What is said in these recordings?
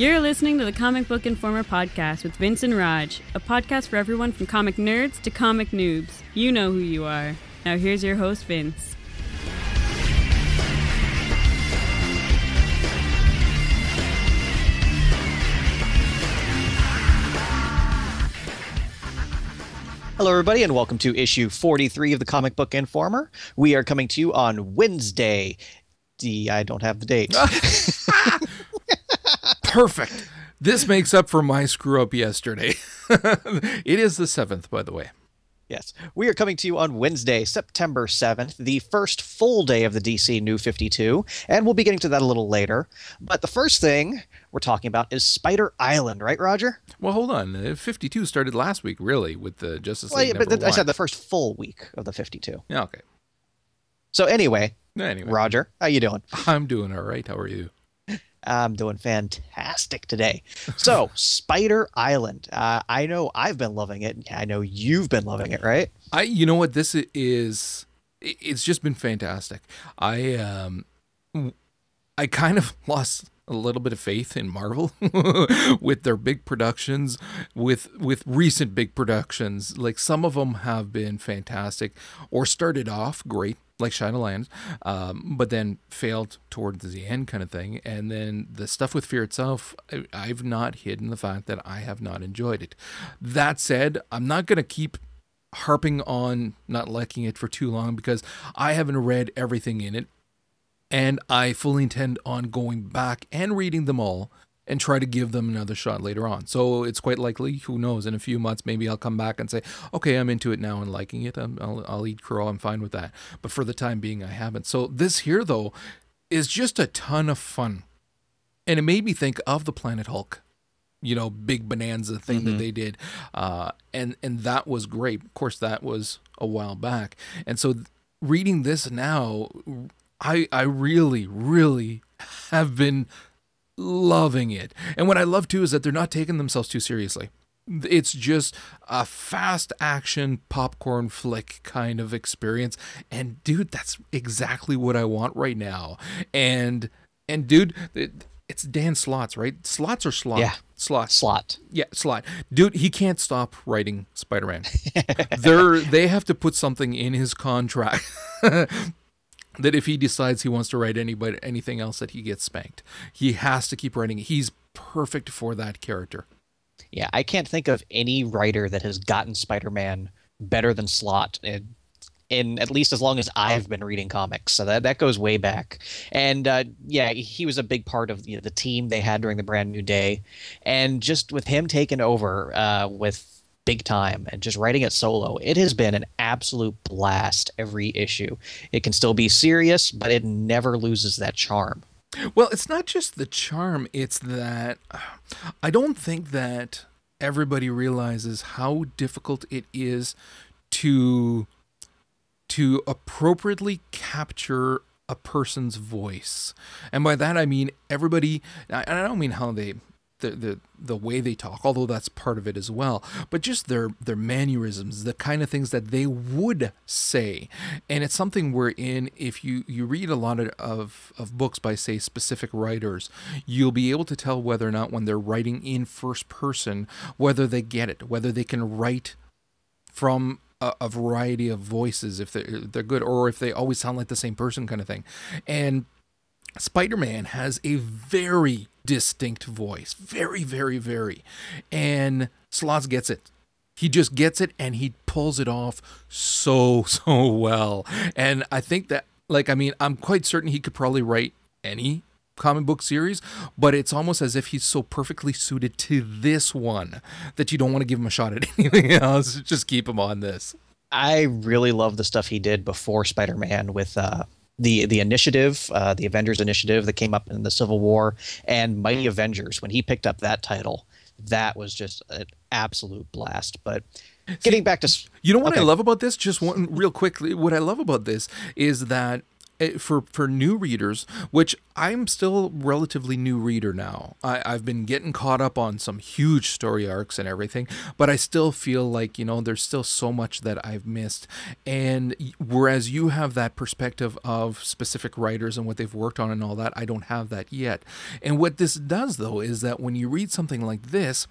You're listening to the Comic Book Informer podcast with Vince and Raj, a podcast for everyone from comic nerds to comic noobs. You know who you are. Now here's your host, Vince. Hello, everybody, and welcome to issue 43 of the Comic Book Informer. We are coming to you on Wednesday. The, I don't have the date. Perfect. This makes up for my screw up yesterday. it is the 7th, by the way. yes, we are coming to you on Wednesday, September 7th, the first full day of the DC New 52, and we'll be getting to that a little later. But the first thing we're talking about is Spider Island, right, Roger? Well, hold on. Uh, 52 started last week, really, with the Justice Well, League. yeah, but th- I said the first full week of the 52. Yeah, okay. So anyway, Anyway, Roger, how you doing? I'm doing all right. How are you? I'm doing fantastic today. So, Spider Island. Uh, I know I've been loving it. I know you've been loving it, right? I, you know what this is? It's just been fantastic. I, um, I kind of lost a little bit of faith in Marvel with their big productions, with with recent big productions. Like some of them have been fantastic, or started off great, like Shadowlands, um, but then failed towards the end, kind of thing. And then the stuff with Fear itself, I, I've not hidden the fact that I have not enjoyed it. That said, I'm not gonna keep harping on not liking it for too long because I haven't read everything in it and I fully intend on going back and reading them all and try to give them another shot later on. So it's quite likely, who knows, in a few months maybe I'll come back and say, okay, I'm into it now and liking it. I'm, I'll, I'll eat crow. I'm fine with that. But for the time being, I haven't. So this here though is just a ton of fun, and it made me think of the Planet Hulk. You know, big bonanza thing that they did, uh, and and that was great. Of course, that was a while back, and so th- reading this now, I I really really have been loving it. And what I love too is that they're not taking themselves too seriously. It's just a fast action popcorn flick kind of experience. And dude, that's exactly what I want right now. And and dude, it, it's Dan Slots, right? Slots or Slott? Yeah. Slots. Slott. Yeah, Slott. Dude, he can't stop writing Spider-Man. They're they have to put something in his contract that if he decides he wants to write anybody anything else that he gets spanked. He has to keep writing. He's perfect for that character. Yeah, I can't think of any writer that has gotten Spider-Man better than Slott in, in at least as long as I've been reading comics. So that that goes way back. And uh, yeah, he was a big part of you know, the team they had during the Brand New Day, and just with him taking over uh, with big time and just writing it solo, it has been an absolute blast every issue. It can still be serious, but it never loses that charm. Well, it's not just the charm, it's that uh, I don't think that everybody realizes how difficult it is to to appropriately capture a person's voice. And by that I mean everybody and I don't mean how they the, the the way they talk, although that's part of it as well, but just their their mannerisms, the kind of things that they would say, and it's something wherein if you you read a lot of, of of books by say specific writers, you'll be able to tell whether or not when they're writing in first person whether they get it, whether they can write from a, a variety of voices if they're, they're good or if they always sound like the same person kind of thing. And spider-man has a very distinct voice very very very and slots gets it. He just gets it and he pulls it off so so well. And i think that like i mean i'm quite certain he could probably write any comic book series but it's almost as if he's so perfectly suited to this one that you don't want to give him a shot at anything else. Just keep him on this. I really love the stuff he did before Spider-Man with uh, the the initiative, uh, the Avengers initiative that came up in the Civil War, and Mighty Avengers. When he picked up that title, that was just an absolute blast. But getting back to You know what Okay. I love about this? Just one real quickly. What I love about this is that Eh, for for new readers, which I'm still relatively new reader now. I, I've been getting caught up on some huge story arcs and everything, but I still feel like you know there's still so much that I've missed. And whereas you have that perspective of specific writers and what they've worked on and all that, I don't have that yet. And what this does though is that when you read something like this,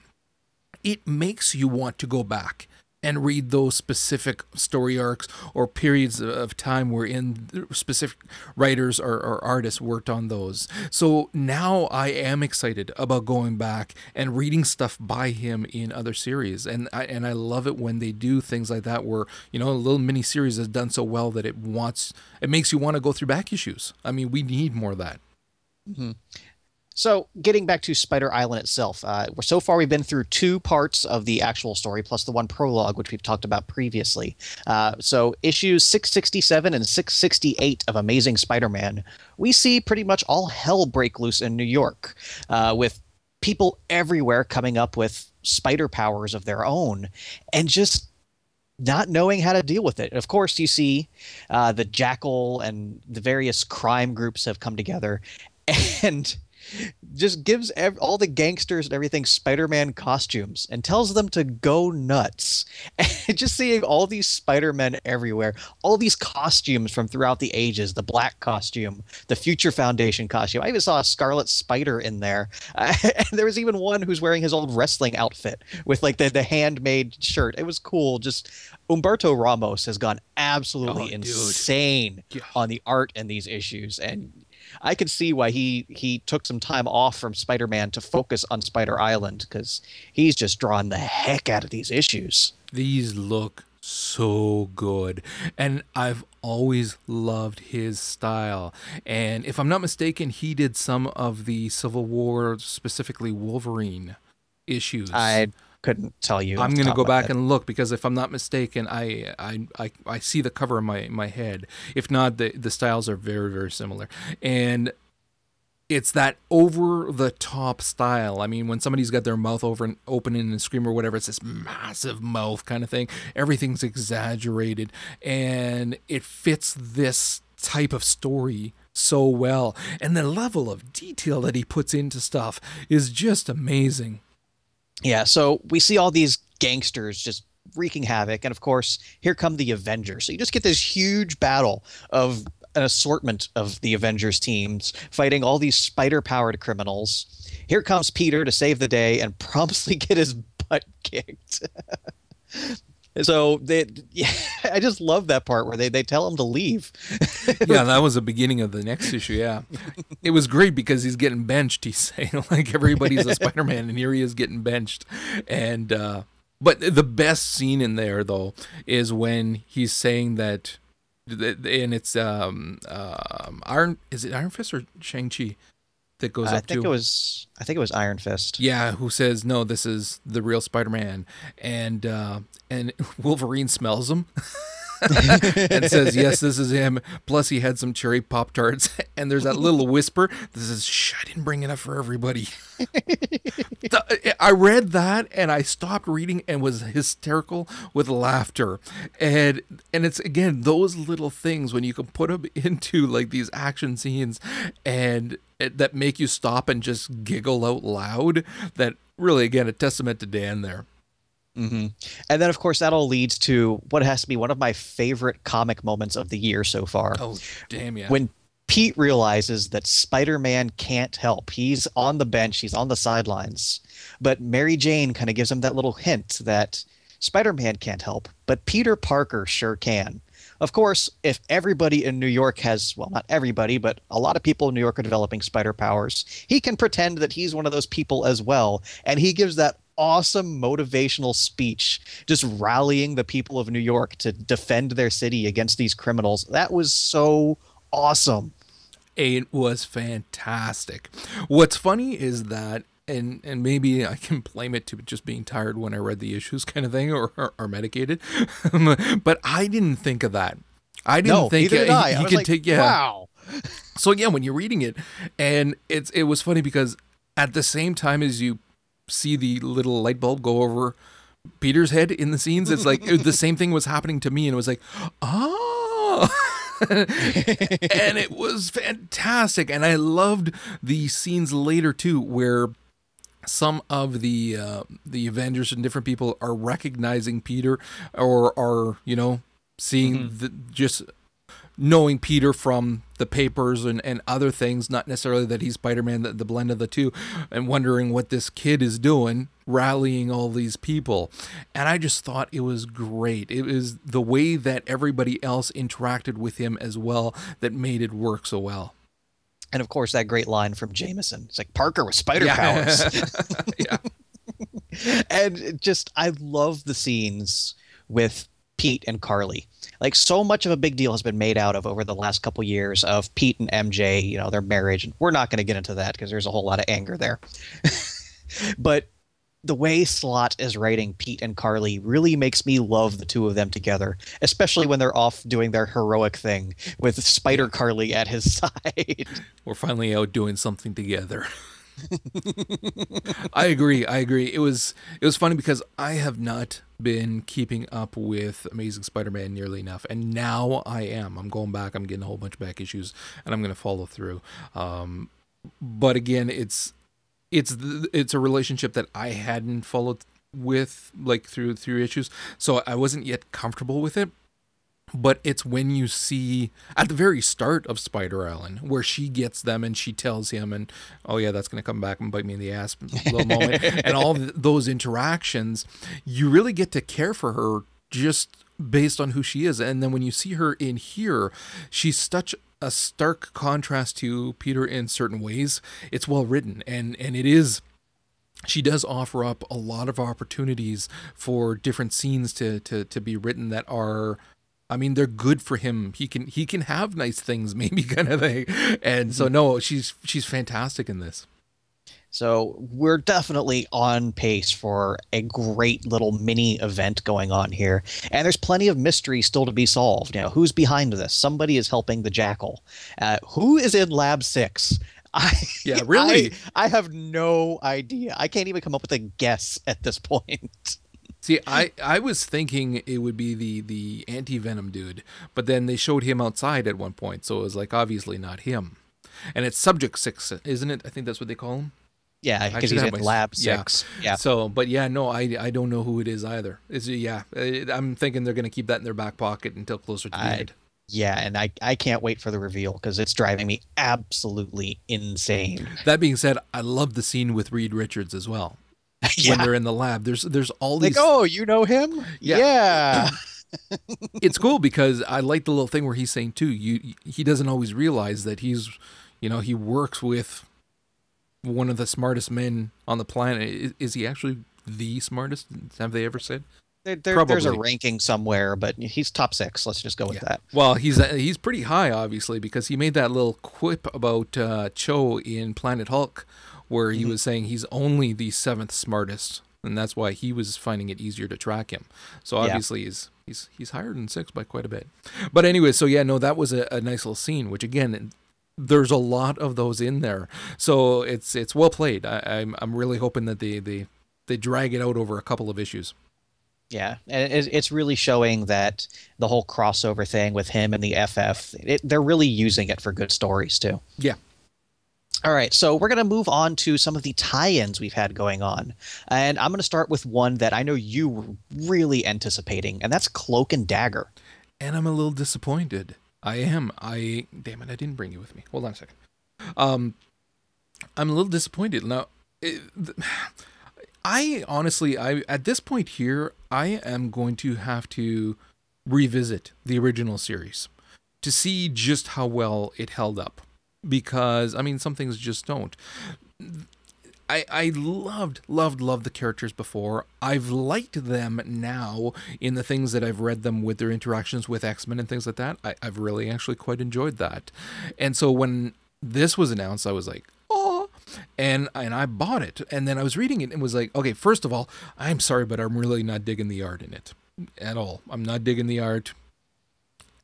it makes you want to go back and read those specific story arcs or periods of time wherein specific writers or, or, artists worked on those. So now I am excited about going back and reading stuff by him in other series, and I, and I love it when they do things like that, where you know a little mini series has done so well that it wants it makes you want to go through back issues. I mean, we need more of that. Mm-hmm. So, getting back to Spider Island itself, uh, so far we've been through two parts of the actual story, plus the one prologue, which we've talked about previously. Uh, so, issues 667 and 668 of Amazing Spider Man, we see pretty much all hell break loose in New York, uh, with people everywhere coming up with spider powers of their own, and just not knowing how to deal with it. Of course, you see uh, the Jackal and the various crime groups have come together, and just gives ev- all the gangsters and everything Spider-Man costumes and tells them to go nuts. And just seeing all these Spider-Men everywhere, all these costumes from throughout the ages, the black costume, the Future Foundation costume. I even saw a Scarlet Spider in there. Uh, and there was even one who's wearing his old wrestling outfit with like the, the handmade shirt. It was cool. Just Humberto Ramos has gone absolutely oh, insane on the art in these issues. And I could see why he he took some time off from Spider-Man to focus on Spider Island because he's just drawn the heck out of these issues. These look so good and I've always loved his style and if I'm not mistaken he did some of the Civil War specifically Wolverine issues. I couldn't tell you. I'm going to go back and look because if I'm not mistaken, I, I I I see the cover in my my head. If not, the the styles are very very similar, and it's that over the top style. I mean, when somebody's got their mouth over and open in a scream or whatever, it's this massive mouth kind of thing. Everything's exaggerated, and it fits this type of story so well. And the level of detail that he puts into stuff is just amazing. Yeah, so we see all these gangsters just wreaking havoc, and of course, here come the Avengers. So you just get this huge battle of an assortment of the Avengers teams fighting all these spider-powered criminals. Here comes Peter to save the day and promptly get his butt kicked. So they, yeah, I just love that part where they, they tell him to leave. yeah, that was the beginning of the next issue. Yeah, it was great because he's getting benched. He's saying like everybody's a Spider Man, and here he is getting benched. And uh, but the best scene in there though is when he's saying that, and it's um, um Iron is it Iron Fist or Shang Chi? That goes uh, up I think to. it was I think it was Iron Fist. Yeah, who says no? This is the real Spider-Man, and uh, and Wolverine smells him. and says, "Yes, this is him." Plus, he had some cherry pop tarts, and there's that little whisper that says, "Shh, I didn't bring enough for everybody." I read that and I stopped reading and was hysterical with laughter, and and it's again those little things when you can put them into like these action scenes, and eh, that make you stop and just giggle out loud. That really, again, a testament to Dan there. Mm-hmm. And then, of course, that all leads to what has to be one of my favorite comic moments of the year so far. Oh, damn yeah! When Pete realizes that Spider-Man can't help. He's on the bench. He's on the sidelines. But Mary Jane kind of gives him that little hint that Spider-Man can't help, but Peter Parker sure can. Of course, if everybody in New York has, well, not everybody, but a lot of people in New York are developing spider powers, he can pretend that he's one of those people as well. And he gives that awesome motivational speech, just rallying the people of New York to defend their city against these criminals. That was so awesome. It was fantastic. What's funny is that and and maybe I can blame it to just being tired when I read the issues, kind of thing, or or, or medicated. but I didn't think of that. I didn't no, think it, he, I. I could like, take. Yeah. Wow. so yeah, when you're reading it, and it's it was funny because at the same time as you see the little light bulb go over Peter's head in the scenes, it's like the same thing was happening to me, and it was like, oh. and it was fantastic. And I loved the scenes later too, where some of the uh, the Avengers and different people are recognizing Peter, or are you know seeing mm-hmm. the, just knowing Peter from the papers and, and other things, not necessarily that he's Spider Man, the, the blend of the two, and wondering what this kid is doing, rallying all these people. And I just thought it was great. It was the way that everybody else interacted with him as well that made it work so well. And of course, that great line from Jameson. It's like Parker with spider yeah. powers. yeah. and just, I love the scenes with Pete and Carly. Like so much of a big deal has been made out of over the last couple years of Pete and MJ, you know, their marriage. And we're not going to get into that because there's a whole lot of anger there. but the way Slott is writing Pete and Carly really makes me love the two of them together, especially when they're off doing their heroic thing with Spider Carly at his side. We're finally out doing something together. I agree. I agree. It was it was funny because I have not been keeping up with Amazing Spider-Man nearly enough, and now I am. I'm going back. I'm getting a whole bunch of back issues, and I'm going to follow through. Um, but again, it's it's it's a relationship that I hadn't followed with like through through issues, so I wasn't yet comfortable with it but it's when you see at the very start of Spider Island where she gets them and she tells him and oh yeah that's going to come back and bite me in the ass little moment and all those interactions you really get to care for her just based on who she is. And then when you see her in here she's such a stark contrast to Peter in certain ways. It's well written and and it is she does offer up a lot of opportunities for different scenes to to to be written that are I mean, they're good for him. He can he can have nice things, maybe kind of thing. And so, mm-hmm. no, she's she's fantastic in this. So we're definitely on pace for a great little mini event going on here, and there's plenty of mystery still to be solved. You know, who's behind this? Somebody is helping the Jackal. Uh, who is in Lab Six? I yeah, really. I, I have no idea. I can't even come up with a guess at this point. See, I, I was thinking it would be the the anti venom dude, but then they showed him outside at one point, so it was like obviously not him. And it's Subject Six, isn't it? I think that's what they call him. Yeah, because he's in my, Lab Six. Yeah. yeah. So, but yeah, no, I I don't know who it is either. Is yeah, uh, I'm thinking they're gonna keep that in their back pocket until closer to the end. Yeah, and I, I can't wait for the reveal because it's driving me absolutely insane. That being said, I love the scene with Reed Richards as well. yeah. when they're in the lab. There's there's all these. Like, oh, you know him? Yeah. yeah. it's cool because I like the little thing where he's saying too. You he doesn't always realize that he's, you know, he works with one of the smartest men on the planet. Is, is he actually the smartest? Have they ever said? There, there, there's a ranking somewhere, but he's top six. Let's just go with yeah. that. Well, he's he's pretty high, obviously, because he made that little quip about uh, Cho in Planet Hulk, where he mm-hmm. was saying he's only the seventh smartest, and that's why he was finding it easier to track him. So obviously yeah. he's he's he's higher than six by quite a bit. But anyway, so yeah, no, that was a, a nice little scene, which again there's a lot of those in there. So it's it's well played. I, am I'm, I'm really hoping that they they they drag it out over a couple of issues. Yeah, and it's really showing that the whole crossover thing with him and the FF, it, they're really using it for good stories too. Yeah, all right, so we're going to move on to some of the tie-ins we've had going on. And I'm going to start with one that I know you were really anticipating, and that's Cloak and Dagger. And I'm a little disappointed. I am. I damn it, I didn't bring you with me. Hold on a second. Um I'm a little disappointed. Now it, I honestly I at this point here I am going to have to revisit the original series to see just how well it held up because I mean some things just don't. I, I loved, loved, loved the characters before. I've liked them now in the things that I've read them with their interactions with X Men and things like that. I, I've really actually quite enjoyed that. And so when this was announced, I was like, oh, and and I bought it. And then I was reading it and was like, okay, first of all, I'm sorry, but I'm really not digging the art in it at all. I'm not digging the art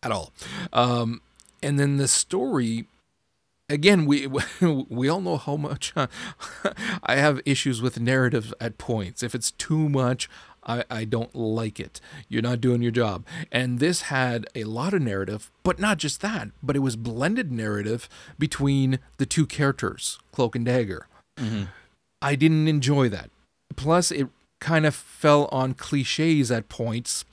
at all. Um, and then the story again, we we all know how much uh, I have issues with narrative at points. If it's too much, I, I don't like it. You're not doing your job. And this had a lot of narrative, but not just that, but it was blended narrative between the two characters, Cloak and Dagger. I didn't enjoy that. Plus, it kind of fell on cliches at points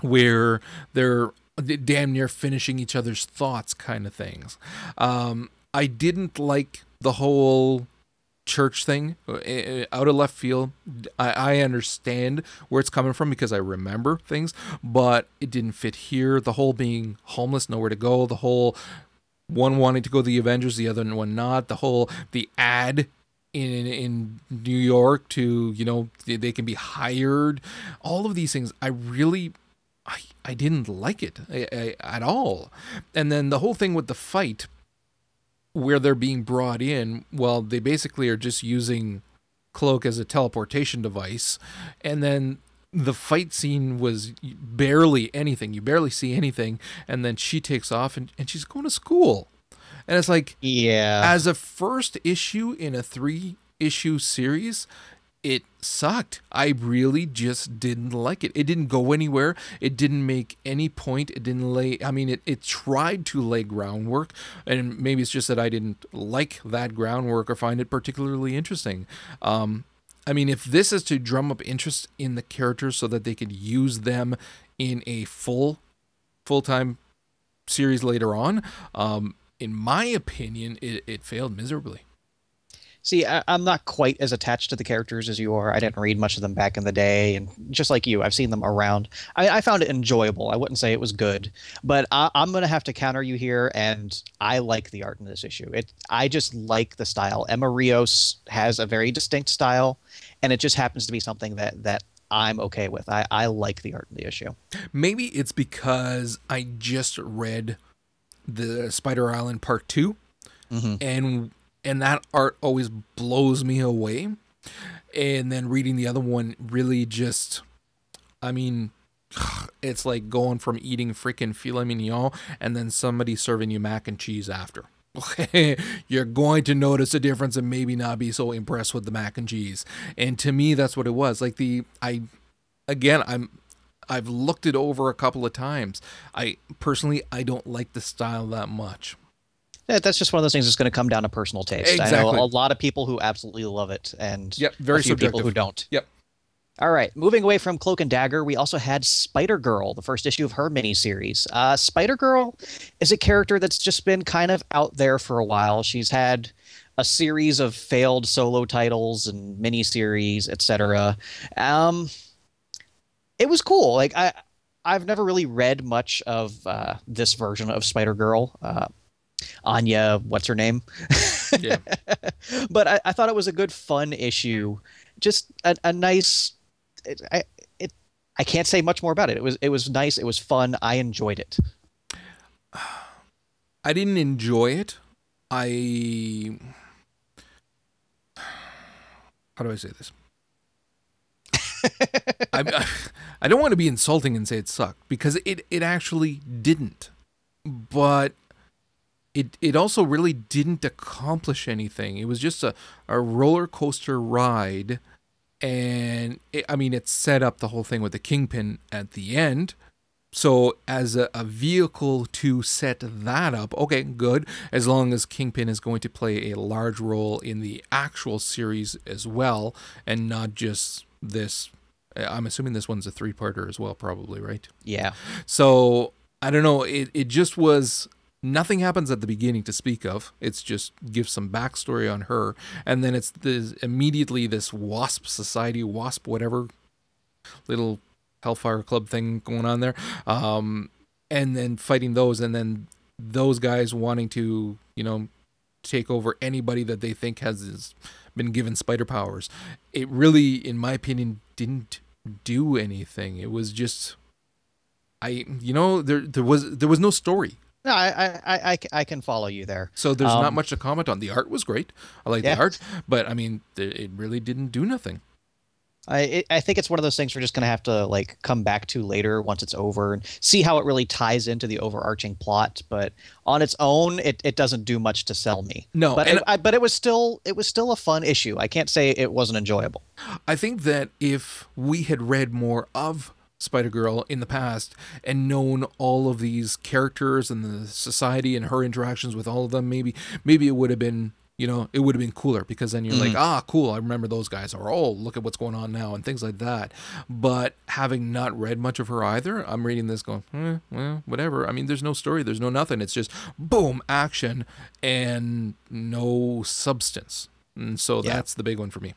where they're damn near finishing each other's thoughts, kind of things. Um, I didn't like the whole church thing uh, uh, out of left field. I, I understand where it's coming from because I remember things, but it didn't fit here. The whole being homeless, nowhere to go, the whole one wanting to go to the Avengers, the other one not, the whole the ad in in New York to you know they can be hired, all of these things. I really. I, I didn't like it I, I, at all. And then the whole thing with the fight, where they're being brought in, well, they basically are just using Cloak as a teleportation device. And then the fight scene was barely anything. You barely see anything. And then she takes off and, and she's going to school. And it's like, Yeah. as a first issue in a three issue series, it sucked. I really just didn't like it. It didn't go anywhere. It didn't make any point. It didn't lay, I mean, it, it tried to lay groundwork. And maybe it's just that I didn't like that groundwork or find it particularly interesting. Um, I mean, if this is to drum up interest in the characters so that they could use them in a full, full time series later on, um, in my opinion, it, it failed miserably. See, I, I'm not quite as attached to the characters as you are. I didn't read much of them back in the day, and just like you, I've seen them around. I, I found it enjoyable. I wouldn't say it was good, but I, I'm going to have to counter you here. And I like the art in this issue. It, I just like the style. Emma Rios has a very distinct style, and it just happens to be something that that I'm okay with. I, I like the art in the issue. Maybe it's because I just read the Spider Island Part 2 mm-hmm. and and that art always blows me away. And then reading the other one really just I mean it's like going from eating freaking filet mignon and then somebody serving you mac and cheese after. You're going to notice a difference and maybe not be so impressed with the mac and cheese. And to me that's what it was. Like the I again I'm I've looked it over a couple of times. I personally I don't like the style that much. That's just one of those things that's going to come down to personal taste. Exactly. I know a lot of people who absolutely love it, and Yep, very a few people who don't. Yep. All right, moving away from Cloak and Dagger, we also had Spider Girl, the first issue of her miniseries. Uh, Spider Girl is a character that's just been kind of out there for a while. She's had a series of failed solo titles and miniseries, etc. Um, it was cool. Like I, I've never really read much of uh, this version of Spider Girl. Uh, Anya, what's her name? Yeah. but I, I thought it was a good fun issue just a, a nice it, I, it i can't say much more about it it was it was nice it was fun i enjoyed it I didn't enjoy it. I how do I say this? I, I I don't want to be insulting and say it sucked because it it actually didn't, but it it also really didn't accomplish anything. It was just a a roller coaster ride, and it, I mean it set up the whole thing with the kingpin at the end. So as a, a vehicle to set that up, okay, good. As long as Kingpin is going to play a large role in the actual series as well, and not just this. I'm assuming this one's a three-parter as well, probably, right? yeah So I don't know. It it just was nothing happens at the beginning to speak of. It's just gives some backstory on her, and then it's this immediately this Wasp Society, Wasp whatever, little Hellfire Club thing going on there, um, and then fighting those, and then those guys wanting to you know take over anybody that they think has is- been given spider powers. It really, in my opinion, didn't do anything. It was just I you know there there was there was no story. No i i i, I, can follow you there So there's not Um, much to comment on. The art was great. I like Yeah. the art, but I mean it really didn't do nothing. I it, I think it's one of those things we're just gonna have to like come back to later once it's over and see how it really ties into the overarching plot. But on its own, it, it doesn't do much to sell me. No, but it, I, but it was still it was still a fun issue. I can't say it wasn't enjoyable. I think that if we had read more of Spider Girl in the past and known all of these characters and the society and her interactions with all of them, maybe maybe it would have been you know it would have been cooler because then you're like ah cool I remember those guys or oh look at what's going on now and things like that. But having not read much of her either, I'm reading this going eh, well whatever. I mean there's no story, there's no nothing. It's just boom action and no substance. And so Yeah. that's the big one for me.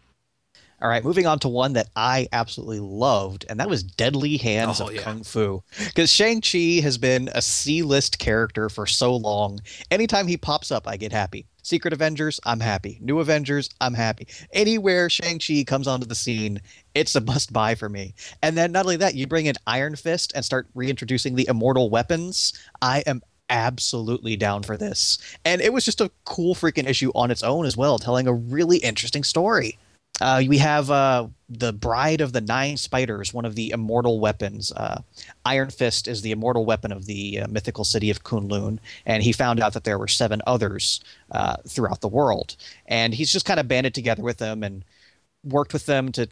All right, moving on to one that I absolutely loved, and that was Deadly Hands Oh, of yeah. Kung Fu. Because Shang-Chi has been a C-list character for so long. Anytime he pops up, I get happy. Secret Avengers, I'm happy. New Avengers, I'm happy. Anywhere Shang-Chi comes onto the scene, it's a must buy for me. And then not only that, you bring in Iron Fist and start reintroducing the immortal weapons. I am absolutely down for this. And it was just a cool freaking issue on its own as well, telling a really interesting story. Uh, we have uh, the Bride of the Nine Spiders, one of the immortal weapons. Uh, Iron Fist is the immortal weapon of the uh, mythical city of Kunlun, and he found out that there were seven others uh, throughout the world. And he's just kind of banded together with them and worked with them to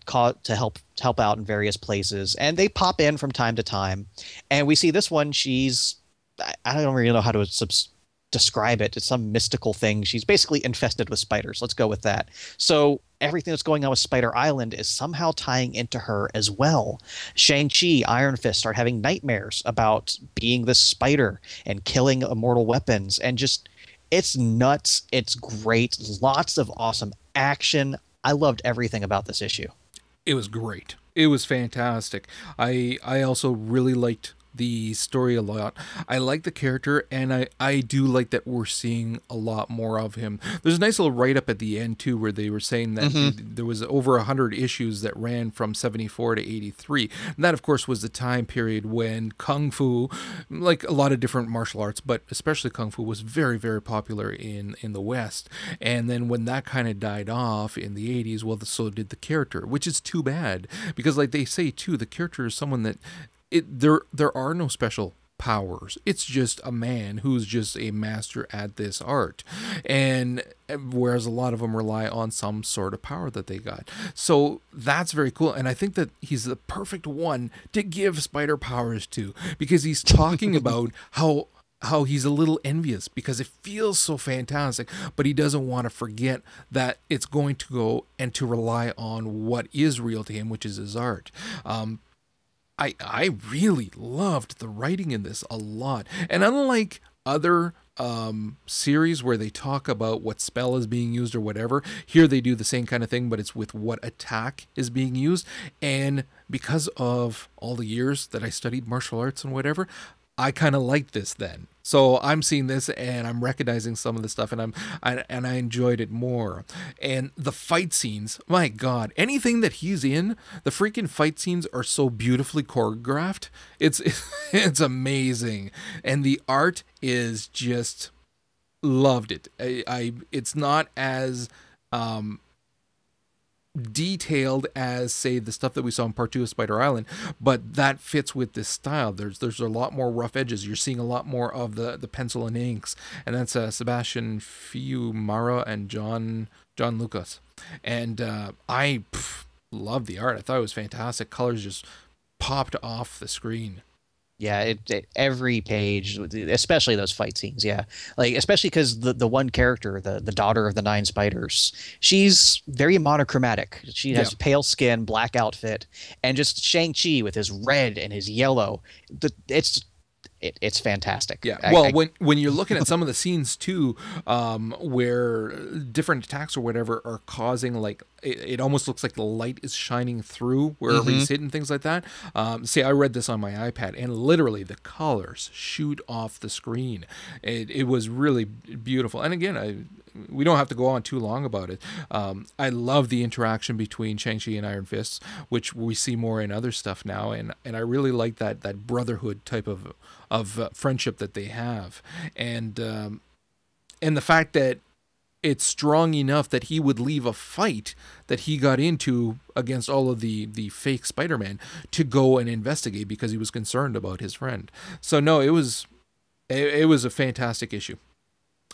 to help help out in various places. And they pop in from time to time. And we see this one. She's I, I don't really know how to subs- describe it. It's some mystical thing. She's basically infested with spiders. Let's go with that. So everything that's going on with Spider Island is somehow tying into her as well. Shang-Chi, Iron Fist start having nightmares about being this spider and killing immortal weapons and just it's nuts. It's great. Lots of awesome action. I loved everything about this issue. it was great. It was fantastic. I I also really liked the story a lot. I like the character and I I do like that we're seeing a lot more of him. There's a nice little write up at the end too where they were saying that mm-hmm. th- there was over 100 issues that ran from 74 to 83. And that of course was the time period when kung fu like a lot of different martial arts but especially kung fu was very very popular in in the west. And then when that kind of died off in the 80s, well so did the character, which is too bad because like they say too the character is someone that it there there are no special powers. It's just a man who's just a master at this art. And uh, whereas a lot of them rely on some sort of power that they got. So that's very cool. And i think that he's the perfect one to give spider powers to because he's talking about how how he's a little envious because it feels so fantastic, but he doesn't want to forget that it's going to go and to rely on what is real to him, which is his art. Um, I I really loved the writing in this a lot, and unlike other um series where they talk about what spell is being used or whatever here they do the same kind of thing but it's with what attack is being used. And because of all the years that I studied martial arts and whatever I kind of liked this then. So I'm seeing this and I'm recognizing some of the stuff and I'm I, and I enjoyed it more. And the fight scenes, my god, anything that he's in, the freaking fight scenes are so beautifully choreographed. It's it's amazing. And the art is just loved it. I, I it's not as um detailed as say the stuff that we saw in part two of Spider Island, but that fits with this style. There's there's a lot more rough edges. You're seeing a lot more of the the pencil and inks, and that's uh, Sebastian Fiumara and John John Lucas, and uh, I pff, love the art. I thought it was fantastic. Colors just popped off the screen. Yeah, it, it, every page, especially those fight scenes. Yeah, like especially because the the one character, the the daughter of the nine spiders, she's very monochromatic. She has Yeah. pale skin, black outfit, and just Shang Chi with his red and his yellow. The, it's it, it's fantastic. Yeah. I- well, I- when when you're looking at some of the scenes too, um, where different attacks or whatever are causing like it, it almost looks like the light is shining through wherever he's hitting things like that. Um, see, I read this on my iPad, and literally the colors shoot off the screen. It it was really beautiful. And again, I we don't have to go on too long about it. Um, I love the interaction between Shang-Chi and Iron Fists, which we see more in other stuff now, and and I really like that that brotherhood type of of uh, friendship that they have, and um, and the fact that it's strong enough that he would leave a fight that he got into against all of the the fake Spider-Man to go and investigate because he was concerned about his friend. So no, it was it, it was a fantastic issue.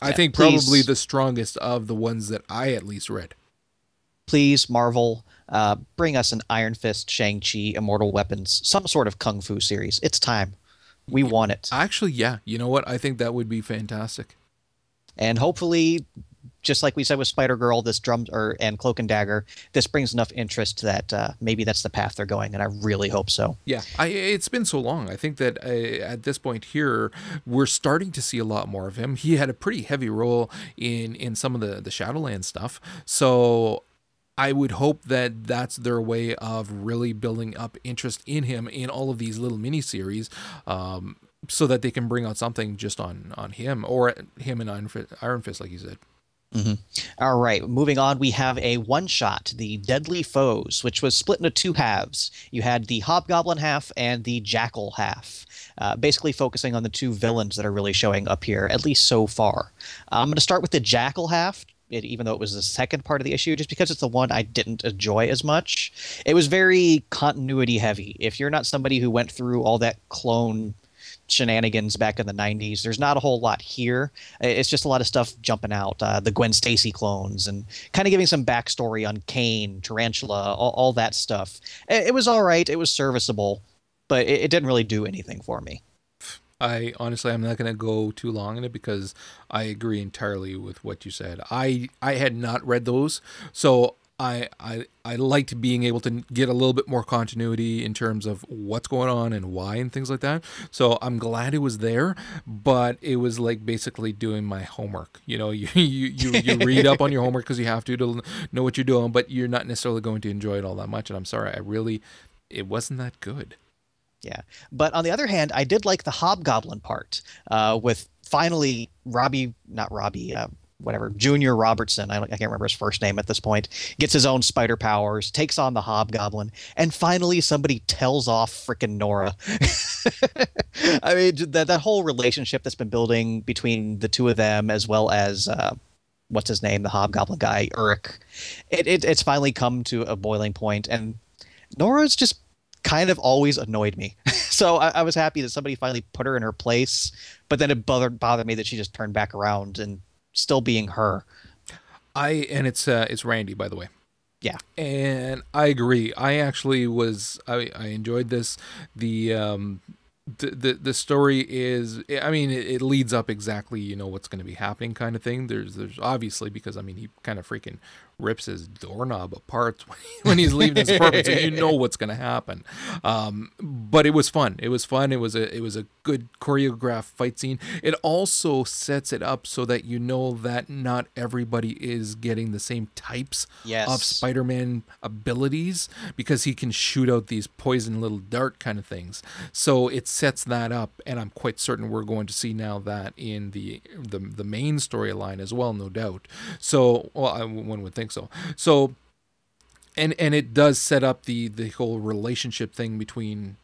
I think please. probably the strongest of the ones that I at least read. Please, Marvel, uh, bring us an Iron Fist, Shang Chi, Immortal Weapons, some sort of kung fu series. It's time. We want it, Actually, yeah, you know what? I think that would be fantastic. and hopefully, just like we said with Spider Girl, this drum or and Cloak and Dagger, this brings enough interest that uh, maybe that's the path they're going, and I really hope so. Yeah, I, it's been so long. I think that uh, at this point here, we're starting to see a lot more of him. He had a pretty heavy role in in some of the the Shadowland stuff, so I would hope that that's their way of really building up interest in him in all of these little miniseries, um, so that they can bring out something just on on him or him and Iron Fist, Iron Fist, like you said. All right, moving on, we have a one shot, The Deadly Foes, which was split into two halves. You had the Hobgoblin half and the Jackal half, uh, basically focusing on the two villains that are really showing up here, at least so far. I'm going to start with the Jackal half. It, even though it was the second part of the issue, just because it's the one I didn't enjoy as much. It was very continuity heavy. If you're not somebody who went through all that clone shenanigans back in the 90s. There's not a whole lot here. It's just a lot of stuff jumping out. Uh, the Gwen Stacy clones and kind of giving some backstory on Kane, Tarantula, all, all that stuff. It, it was all right. It was serviceable, but it, it didn't really do anything for me. I honestly I'm not going to go too long in it because I agree entirely with what you said. I I had not read those, so I I I liked being able to get a little bit more continuity in terms of what's going on and why and things like that. So I'm glad it was there, but it was like basically doing my homework. You know, you you you, you read up on your homework because you have to to know what you're doing, but you're not necessarily going to enjoy it all that much. And I'm sorry, I really it wasn't that good. Yeah. But on the other hand, I did like the Hobgoblin part uh, with finally Robbie, not Robbie, uh, whatever, Junior Robertson, I, I can't remember his first name at this point, gets his own spider powers, takes on the Hobgoblin, and finally somebody tells off frickin' Nora. I mean, that, that whole relationship that's been building between the two of them, as well as. Uh, What's his name? The Hobgoblin guy, Urich. It, it, it's finally come to a boiling point, and Nora's just kind of always annoyed me. so I, I was happy that somebody finally put her in her place, but then it bothered bothered me that she just turned back around and still being her. I and it's uh it's Randy by the way. Yeah. And I agree. I actually was I I enjoyed this. The um the the, the story is I mean it, it leads up exactly you know what's going to be happening kind of thing. There's there's obviously because I mean he kind of freaking rips his doorknob apart when, he's leaving his apartment so you know what's going to happen. Um but it was fun. It was fun. It was a it was a good choreographed fight scene. It also sets it up so that you know that not everybody is getting the same types Yes. of Spider-Man abilities because he can shoot out these poison little dart kind of things. So it sets that up, and I'm quite certain we're going to see now that in the the, the main storyline as well, no doubt. So, well, I, one would think so. So, and and it does set up the the whole relationship thing between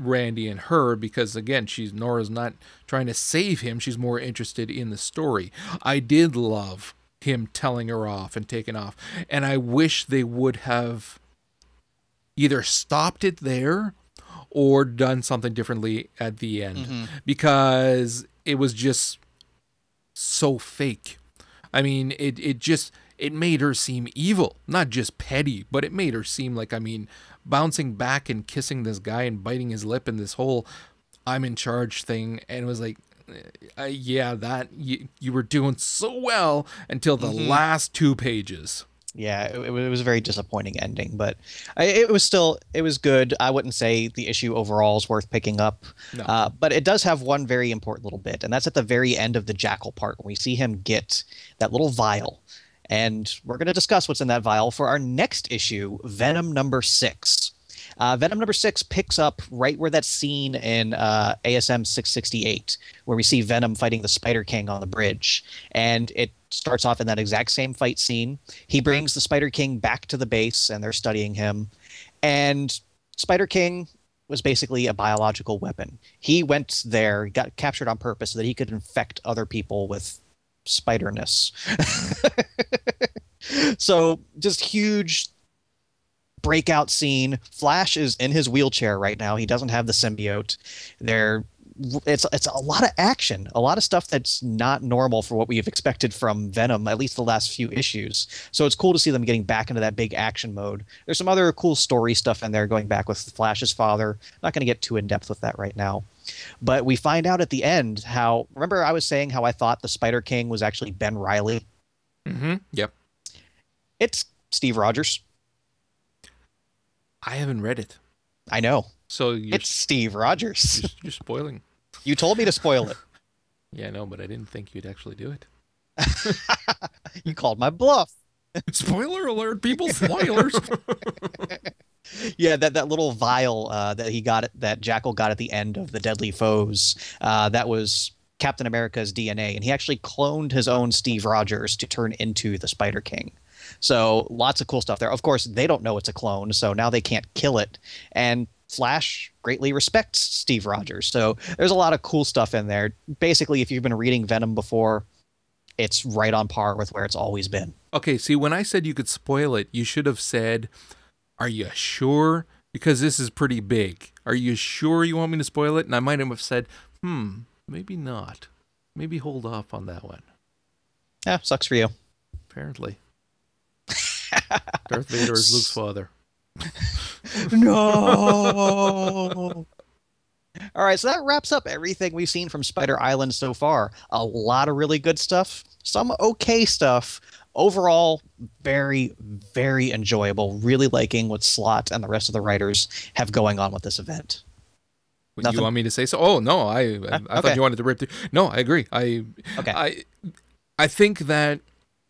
Randy and her because again she's Nora's not trying to save him. She's more interested in the story. I did love him telling her off and taking off and I wish they would have either stopped it there or done something differently at the end mm-hmm. because it was just so fake. I mean it it just it made her seem evil not just petty but it made her seem like I mean bouncing back and kissing this guy and biting his lip and this whole I'm in charge thing and it was like uh, yeah that you, you were doing so well until the last two pages Yeah, it, it was a very disappointing ending, but it was still it was good. I wouldn't say the issue overall is worth picking up, No. uh, but it does have one very important little bit, and that's at the very end of the Jackal part when we see him get that little vial, and we're going to discuss what's in that vial for our next issue, Venom number six. Uh, Venom number six picks up right where that scene in uh, ASM 668, where we see Venom fighting the Spider King on the bridge. And it starts off in that exact same fight scene. He brings the Spider King back to the base, and they're studying him. And Spider King was basically a biological weapon. He went there, got captured on purpose so that he could infect other people with spiderness. so just huge breakout scene. Flash is in his wheelchair right now. He doesn't have the symbiote. They're it's it's a lot of action, a lot of stuff that's not normal for what we've expected from Venom, at least the last few issues. So it's cool to see them getting back into that big action mode. There's some other cool story stuff in there going back with Flash's father. Not going to get too in depth with that right now. But we find out at the end how remember I was saying how I thought the Spider King was actually Ben Reilly. Mm-hmm. Yep. It's Steve Rogers. I haven't read it. I know. So It's Steve Rogers. you're, you're spoiling. you told me to spoil it. Yeah, no, but I didn't think you'd actually do it. You called my bluff. Spoiler alert, people! Spoilers. Yeah, that, that little vial uh, that he got, that Jackal got at the end of the Deadly Foes, uh, that was Captain America's DNA, and he actually cloned his own Steve Rogers to turn into the Spider King. So lots of cool stuff there. Of course, they don't know it's a clone, so now they can't kill it. And Flash greatly respects Steve Rogers. So there's a lot of cool stuff in there. Basically, if you've been reading Venom before, it's right on par with where it's always been. okay, see, when I said you could spoil it, you should have said, "Are you sure?" Because this is pretty big. Are you sure you want me to spoil it? And I might have said, "Hmm, maybe not. Maybe hold off on that one." Yeah, sucks for you. Apparently, Darth Vader is Luke's father. No. All right, so that wraps up everything we've seen from Spider Island so far. A lot of really good stuff, some okay stuff. Overall, very, very enjoyable. Really liking what Slott and the rest of the writers have going on with this event. Nothing. You want me to say so? Oh no, I I, I okay. thought you wanted to rip through. No, I agree. I Okay. I I think that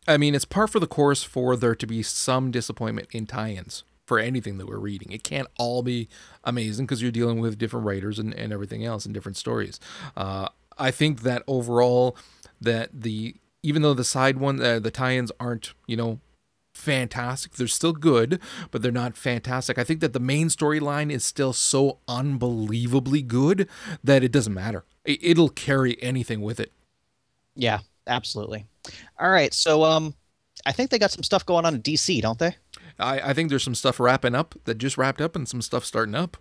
I mean it's par for the course for there to be some disappointment in tie-ins for anything that we're reading. It can't all be amazing because you're dealing with different writers and, and everything else and different stories. Uh, I think that overall that the even though the side one uh, the tie-ins aren't you know fantastic. They're still good, but they're not fantastic. I think that the main storyline is still so unbelievably good that it doesn't matter. It- It'll carry anything with it. Yeah, absolutely. All right, so um, I think they got some stuff going on in DC, don't they? I, I think there's some stuff wrapping up that just wrapped up and some stuff starting up.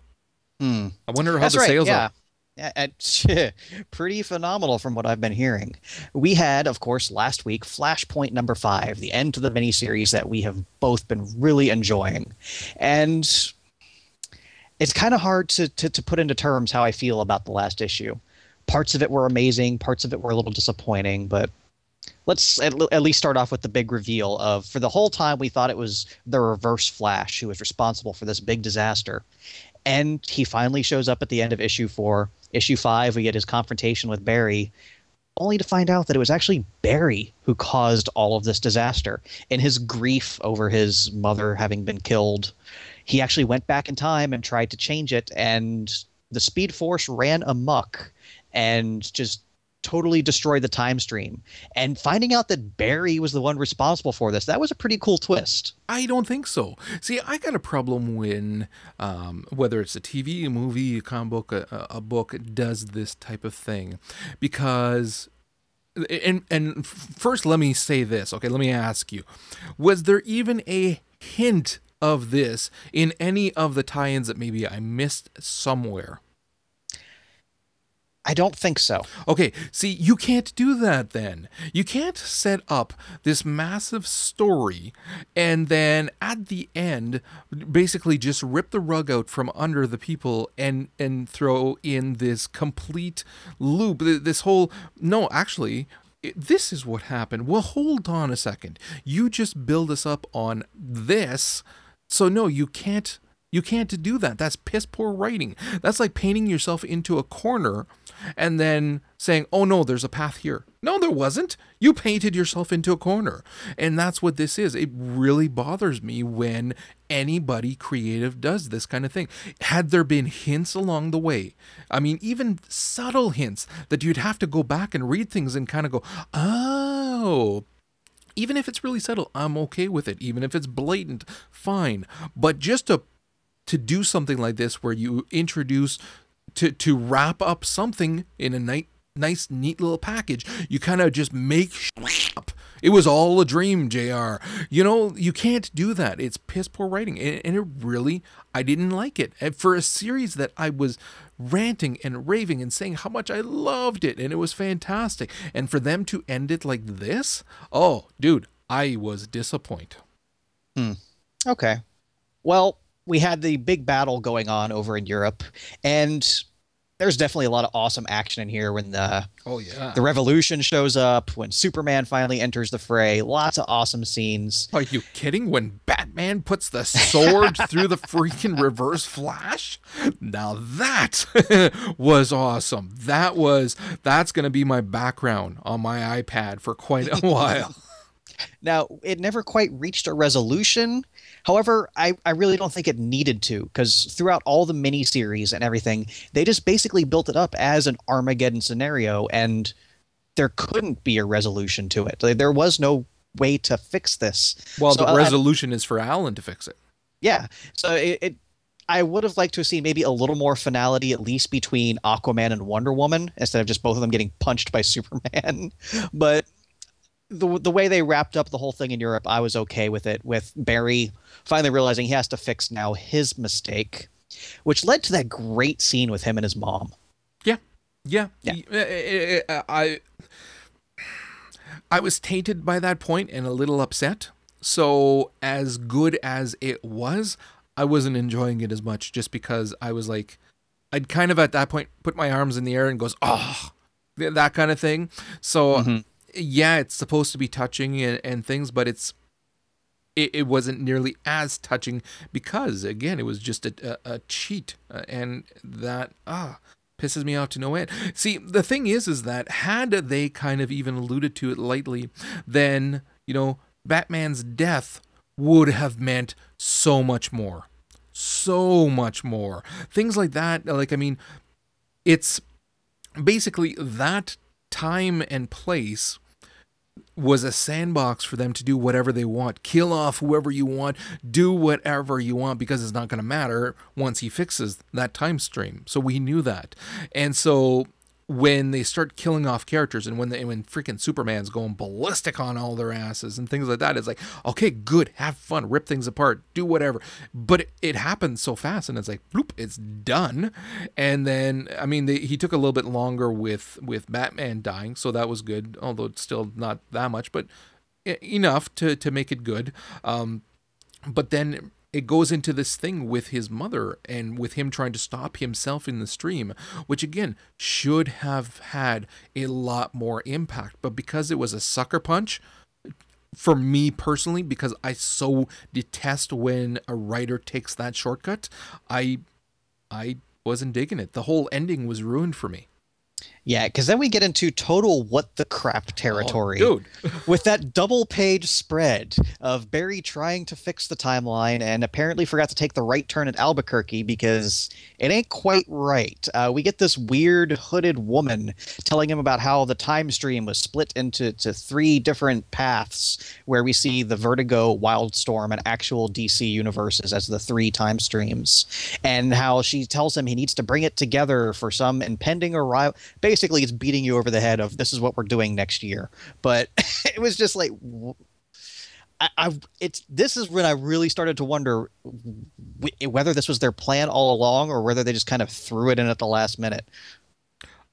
Hmm. I wonder how That's the right. sales yeah. are. Pretty phenomenal from what I've been hearing. We had, of course, last week Flashpoint number five, the end to the miniseries that we have both been really enjoying, and it's kind of hard to, to to put into terms how I feel about the last issue. Parts of it were amazing, parts of it were a little disappointing, but let's at, at least start off with the big reveal of for the whole time we thought it was the reverse Flash who was responsible for this big disaster and he finally shows up at the end of issue four. Issue five, we get his confrontation with Barry, only to find out that it was actually Barry who caused all of this disaster. In his grief over his mother having been killed, he actually went back in time and tried to change it, and the Speed Force ran amok and just totally destroy the time stream. And finding out that Barry was the one responsible for this, that was a pretty cool twist. I don't think so. See, I got a problem when, um, whether it's a TV, a movie, a comic book, a, a book does this type of thing, because, and and first let me say this. Okay, let me ask you, was there even a hint of this in any of the tie-ins that maybe I missed somewhere? I don't think so. Okay, see, you can't do that then. You can't set up this massive story and then at the end basically just rip the rug out from under the people and and throw in this complete loop. This whole no, actually this is what happened. Well, hold on a second. You just build us up on this. So no, you can't you can't do that. That's piss poor writing. That's like painting yourself into a corner and then saying, oh no, there's a path here. No, there wasn't. You painted yourself into a corner. And that's what this is. It really bothers me when anybody creative does this kind of thing. Had there been hints along the way, I mean, even subtle hints that you'd have to go back and read things and kind of go, oh, even if it's really subtle, I'm okay with it. Even if it's blatant, fine. But just to to do something like this where you introduce to to wrap up something in a night nice, neat little package. You kind of just make up. It was all a dream, JR. You know, you can't do that. It's piss poor writing. And, and it really, I didn't like it. And for a series that I was ranting and raving and saying how much I loved it and it was fantastic. And for them to end it like this, oh, dude, I was disappointed. Hmm. Okay. Well, we had the big battle going on over in Europe, and there's definitely a lot of awesome action in here when the oh yeah. the revolution shows up when superman finally enters the fray lots of awesome scenes. Are you kidding? When batman puts the sword through the freaking reverse flash? Now that was awesome. That was that's going to be my background on my ipad for quite a while. Now, it never quite reached a resolution. However, I, I really don't think it needed to because throughout all the miniseries and everything, they just basically built it up as an Armageddon scenario, and there couldn't be a resolution to it. There was no way to fix this. Well, so, the resolution I, is for Alan to fix it. Yeah. So it, it I would have liked to see maybe a little more finality, at least between Aquaman and Wonder Woman, instead of just both of them getting punched by Superman. But the the way they wrapped up the whole thing in Europe, I was okay with it. With Barry finally realizing he has to fix now his mistake, which led to that great scene with him and his mom. Yeah, yeah, yeah. Uh, uh, uh, I I was tainted by that point and a little upset. So as good as it was, I wasn't enjoying it as much just because I was like, I'd kind of at that point put my arms in the air and goes, oh, that kind of thing. So. Mm-hmm yeah, it's supposed to be touching and, and things, but it's it, it, wasn't nearly as touching because again, it was just a, a, a cheat, uh, and that ah pisses me out to no end. See, the thing is, is that had they kind of even alluded to it lightly, then you know Batman's death would have meant so much more, so much more. Things like that, like I mean, it's basically that time and place was a sandbox for them to do whatever they want, kill off whoever you want, do whatever you want because it's not going to matter once he fixes that time stream. So we knew that. And so when they start killing off characters and when they, when freaking Superman's going ballistic on all their asses and things like that, it's like, okay, good, have fun, rip things apart, do whatever. But it, it happens so fast and it's like, bloop, it's done. And then, I mean, they, he took a little bit longer with with Batman dying, so that was good, although it's still not that much, but enough to to make it good. Um, but then it goes into this thing with his mother and with him trying to stop himself in the stream, which again should have had a lot more impact. But because it was a sucker punch, for me personally, because I so detest when a writer takes that shortcut, I I wasn't digging it. The whole ending was ruined for me. Yeah, because then we get into total what the crap oh, territory. Oh, dude. with that double page spread of Barry trying to fix the timeline and apparently forgot to take the right turn at Albuquerque because it ain't quite right. Uh, we get this weird hooded woman telling him about how the time stream was split into to three different paths where we see the Vertigo, Wildstorm, and actual DC universes as the three time streams. And how she tells him he needs to bring it together for some impending arrival basically it's beating you over the head of this is what we're doing next year. But it was just like I, I, it's this is when I really started to wonder whether this was their plan all along or whether they just kind of threw it in at the last minute.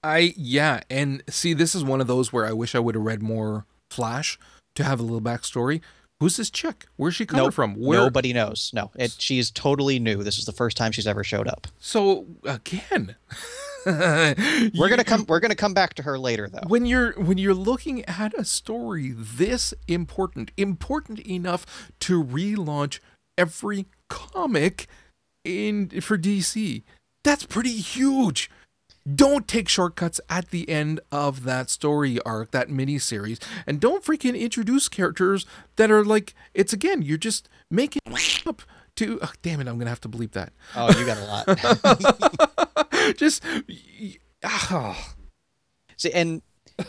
I yeah, and see, this is one of those where I wish I would have read more Flash to have a little backstory. Who's this chick? Where's she coming nope, from? Where... Nobody knows. No, it, she's totally new. This is the first time she's ever showed up. So again, we're gonna come. We're gonna come back to her later, though. When you're when you're looking at a story this important, important enough to relaunch every comic in for DC, that's pretty huge. Don't take shortcuts at the end of that story arc, that mini series, and don't freaking introduce characters that are like it's again. You're just making up to. Oh, damn it! I'm gonna have to bleep that. Oh, you got a lot. just. Oh. See, and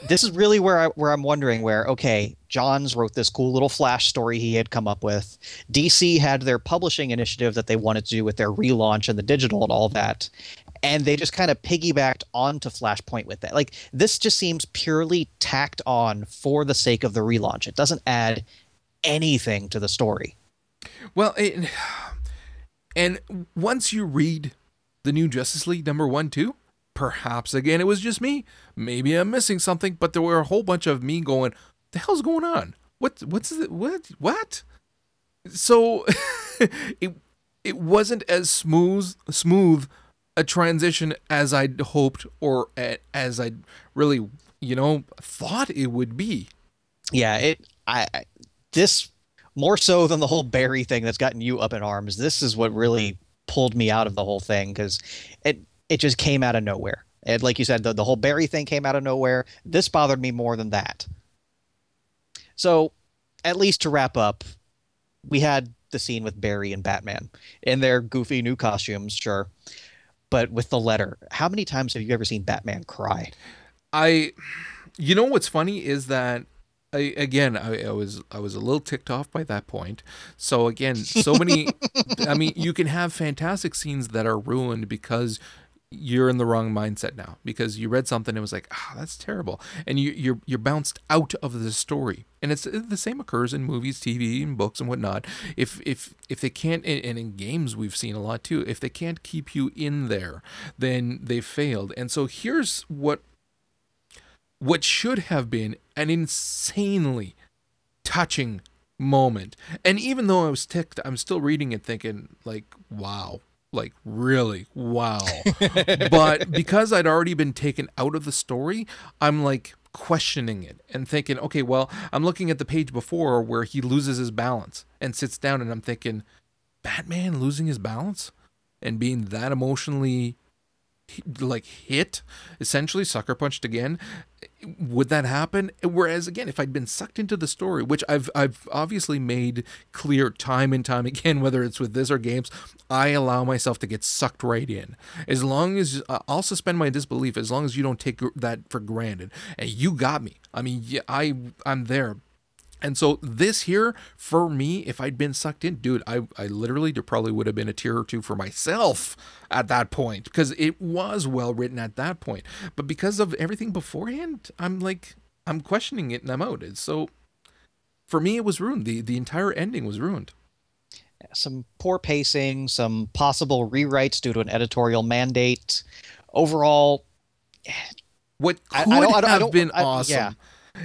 this is really where I where I'm wondering where okay, Johns wrote this cool little flash story he had come up with. DC had their publishing initiative that they wanted to do with their relaunch and the digital and all that. and they just kind of piggybacked onto Flashpoint with that. Like this just seems purely tacked on for the sake of the relaunch. It doesn't add anything to the story. Well, it, and once you read the new Justice League number one, too? perhaps again it was just me. Maybe I'm missing something, but there were a whole bunch of me going, "The hell's going on? What? What's the what? What?" So it it wasn't as smooth smooth a transition as I'd hoped or as I really you know thought it would be. Yeah, it I this more so than the whole Barry thing that's gotten you up in arms. This is what really pulled me out of the whole thing because it it just came out of nowhere. And like you said, the, the whole Barry thing came out of nowhere. This bothered me more than that. So, at least to wrap up, we had the scene with Barry and Batman in their goofy new costumes, sure. But with the letter, how many times have you ever seen Batman cry? I, you know what's funny is that I, again, I, I, was I was a little ticked off by that point. So again, so many. I mean, you can have fantastic scenes that are ruined because you're in the wrong mindset now because you read something and it was like, ah, oh, that's terrible, and you you're you're bounced out of the story. And it's the same occurs in movies, TV, and books and whatnot. If if if they can't, and in games we've seen a lot too. If they can't keep you in there, then they've failed. And so here's what what should have been an insanely touching moment. And even though I was ticked, I'm still reading it thinking like, wow, like really wow but because i'd already been taken out of the story i'm like questioning it and thinking okay well i'm looking at the page before where he loses his balance and sits down and i'm thinking batman losing his balance and being that emotionally like hit essentially sucker punched again would that happen? Whereas again if i'd been sucked into the story which i've i've obviously made clear time and time again whether it's with this or games i allow myself to get sucked right in. As long as uh, i'll suspend my disbelief as long as you don't take that for granted. And you got me. I mean yeah, i i'm there and so this here, for me, if I'd been sucked in, dude, I, I literally probably would have been a tear or two for myself at that point because it was well written at that point. But because of everything beforehand, I'm like, I'm questioning it and I'm out. So for me, it was ruined. The, the entire ending was ruined. Some poor pacing, some possible rewrites due to an editorial mandate. Overall, what could I, I have been awesome yeah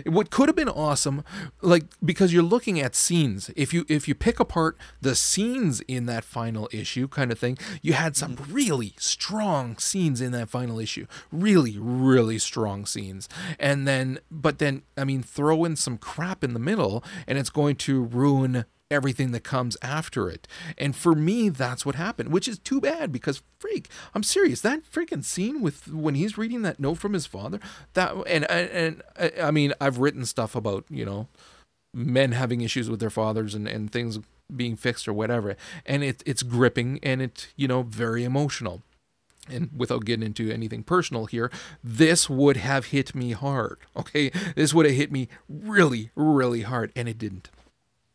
what could have been awesome like because you're looking at scenes. If you if you pick apart the scenes in that final issue kind of thing you had some mm-hmm. really strong scenes in that final issue. Really really strong scenes. And then but then i mean throw in some crap in the middle and it's going to ruin everything that comes after it. And for me, that's what happened, which is too bad because freak, I'm serious. That freaking scene with when he's reading that note from his father, that and and, and I mean, I've written stuff about you know men having issues with their fathers and and things being fixed or whatever, and it it's gripping and it you know very emotional. And without getting into anything personal here, this would have hit me hard. Okay, this would have hit me really, really hard, and it didn't.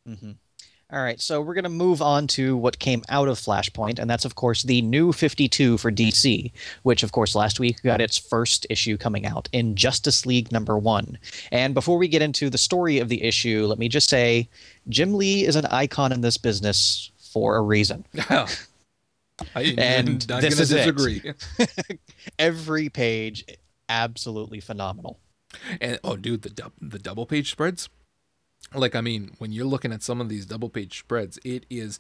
Mm-hmm. All right, so we're going to move on to what came out of Flashpoint, and that's, of course, the new 52 for DC, which, of course, last week got its first issue coming out in Justice League number one. And before we get into the story of the issue, let me just say Jim Lee is an icon in this business for a reason. I, and I'm this is disagree. Every page, absolutely phenomenal. And oh, dude, the the double page spreads like I mean, when you're looking at some of these double page spreads, it is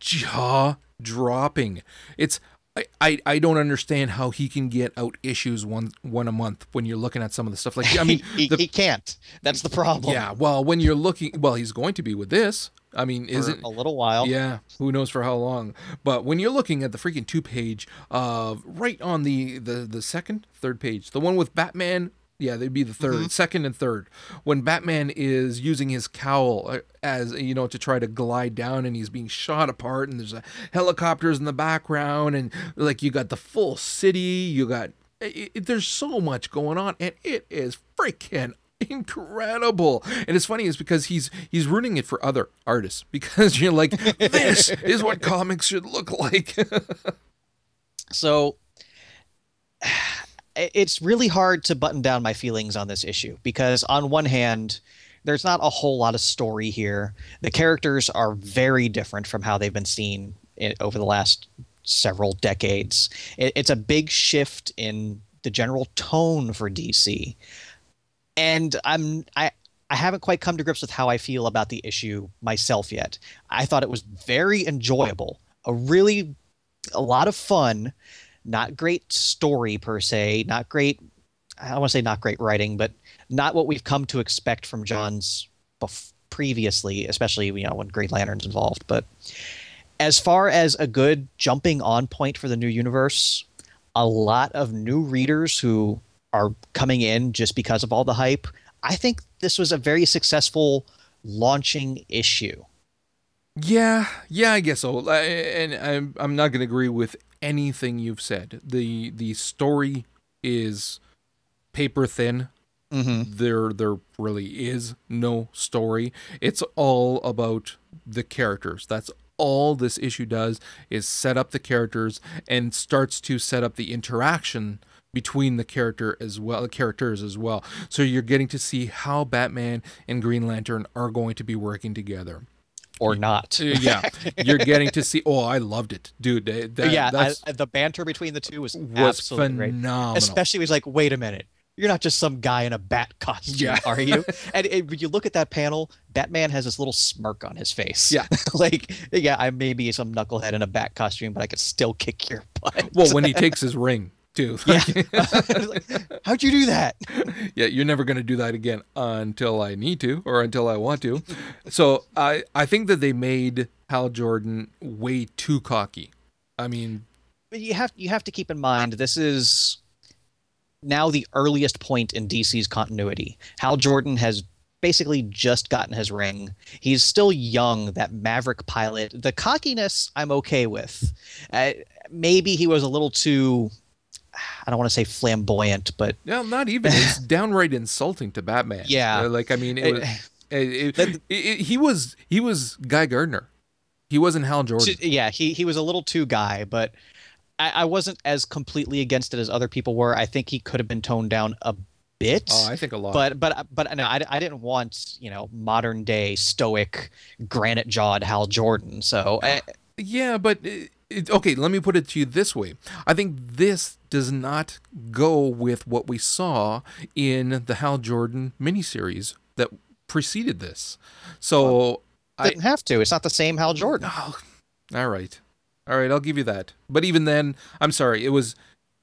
jaw dropping. It's I, I, I don't understand how he can get out issues one one a month when you're looking at some of the stuff. Like I mean he, the, he can't. That's the problem. Yeah well when you're looking well he's going to be with this. I mean is it a little while. Yeah who knows for how long. But when you're looking at the freaking two page of uh, right on the the the second third page the one with Batman yeah, they'd be the 3rd mm-hmm. second and third. When Batman is using his cowl uh, as you know to try to glide down, and he's being shot apart, and there's a helicopters in the background, and like you got the full city, you got it, it, there's so much going on, and it is freaking incredible and it's funny is because he's he's ruining it for other artists because you're like this is what comics should look like so it's really hard to button down my feelings on this issue because on one hand there's not a whole lot of story here. The characters are very different from how they've been seen in, over the last several decades. It, it's a big shift in the general tone for dc and i'm i I haven't quite come to grips with how I feel about the issue myself yet. I thought it was very enjoyable, a really a lot of fun, not great story per se, not great. I don't want to say not great writing, but not what we've come to expect from Johns bef- previously, especially you know when Green Lantern's involved. But as far as a good jumping on point for the new universe, a lot of new readers who are coming in just because of all the hype. I think this was a very successful launching issue. Yeah, yeah, I guess so. And I'm I'm not going to agree with anything you've said. the The story is paper thin. Mm-hmm. There there really is no story. It's all about the characters. That's all this issue does is set up the characters and starts to set up the interaction between the character as well the characters as well so you're getting to see how batman and green lantern are going to be working together or not. Yeah, you're getting to see. Oh, I loved it, dude. That, yeah, I, the banter between the two was, was absolutely great. phenomenal. Especially, was like, "Wait a minute, you're not just some guy in a bat costume, Yeah. are you?" and, and when you look at that panel, Batman has this little smirk on his face. Yeah. like, yeah, I may be some knucklehead in a bat costume, but I could still kick your butt. well, when he takes his ring too. yeah, Like, how'd you do that? yeah, you're never going to do that again until I need to or until I want to. So I I think that they made Hal Jordan way too cocky. I mean, But you have you have to keep in mind this is now the earliest point in DC's continuity. Hal Jordan has basically just gotten his ring. He's still young, that Maverick pilot. The cockiness I'm okay with. Uh, maybe he was a little too I don't want to say flamboyant, but no, not even. It's downright insulting to Batman. Yeah. Uh, like I mean, it was. It, it- it- he was he was Guy Gardner. He wasn't Hal Jordan. yeah, he he was a little too guy, but I, I wasn't as completely against it as other people were. I think he could have been toned down a bit. oh, I think a lot. but but but no, I, I didn't want you know modern day stoic granite jawed Hal Jordan. So eh, Yeah, but it, okay, let me put it to you this way. I think this does not go with what we saw in the Hal Jordan miniseries that preceded this. So I didn't have to. It's not the same Hal Jordan. oh, all right. All right, I'll give you that. But even then, I'm sorry. It was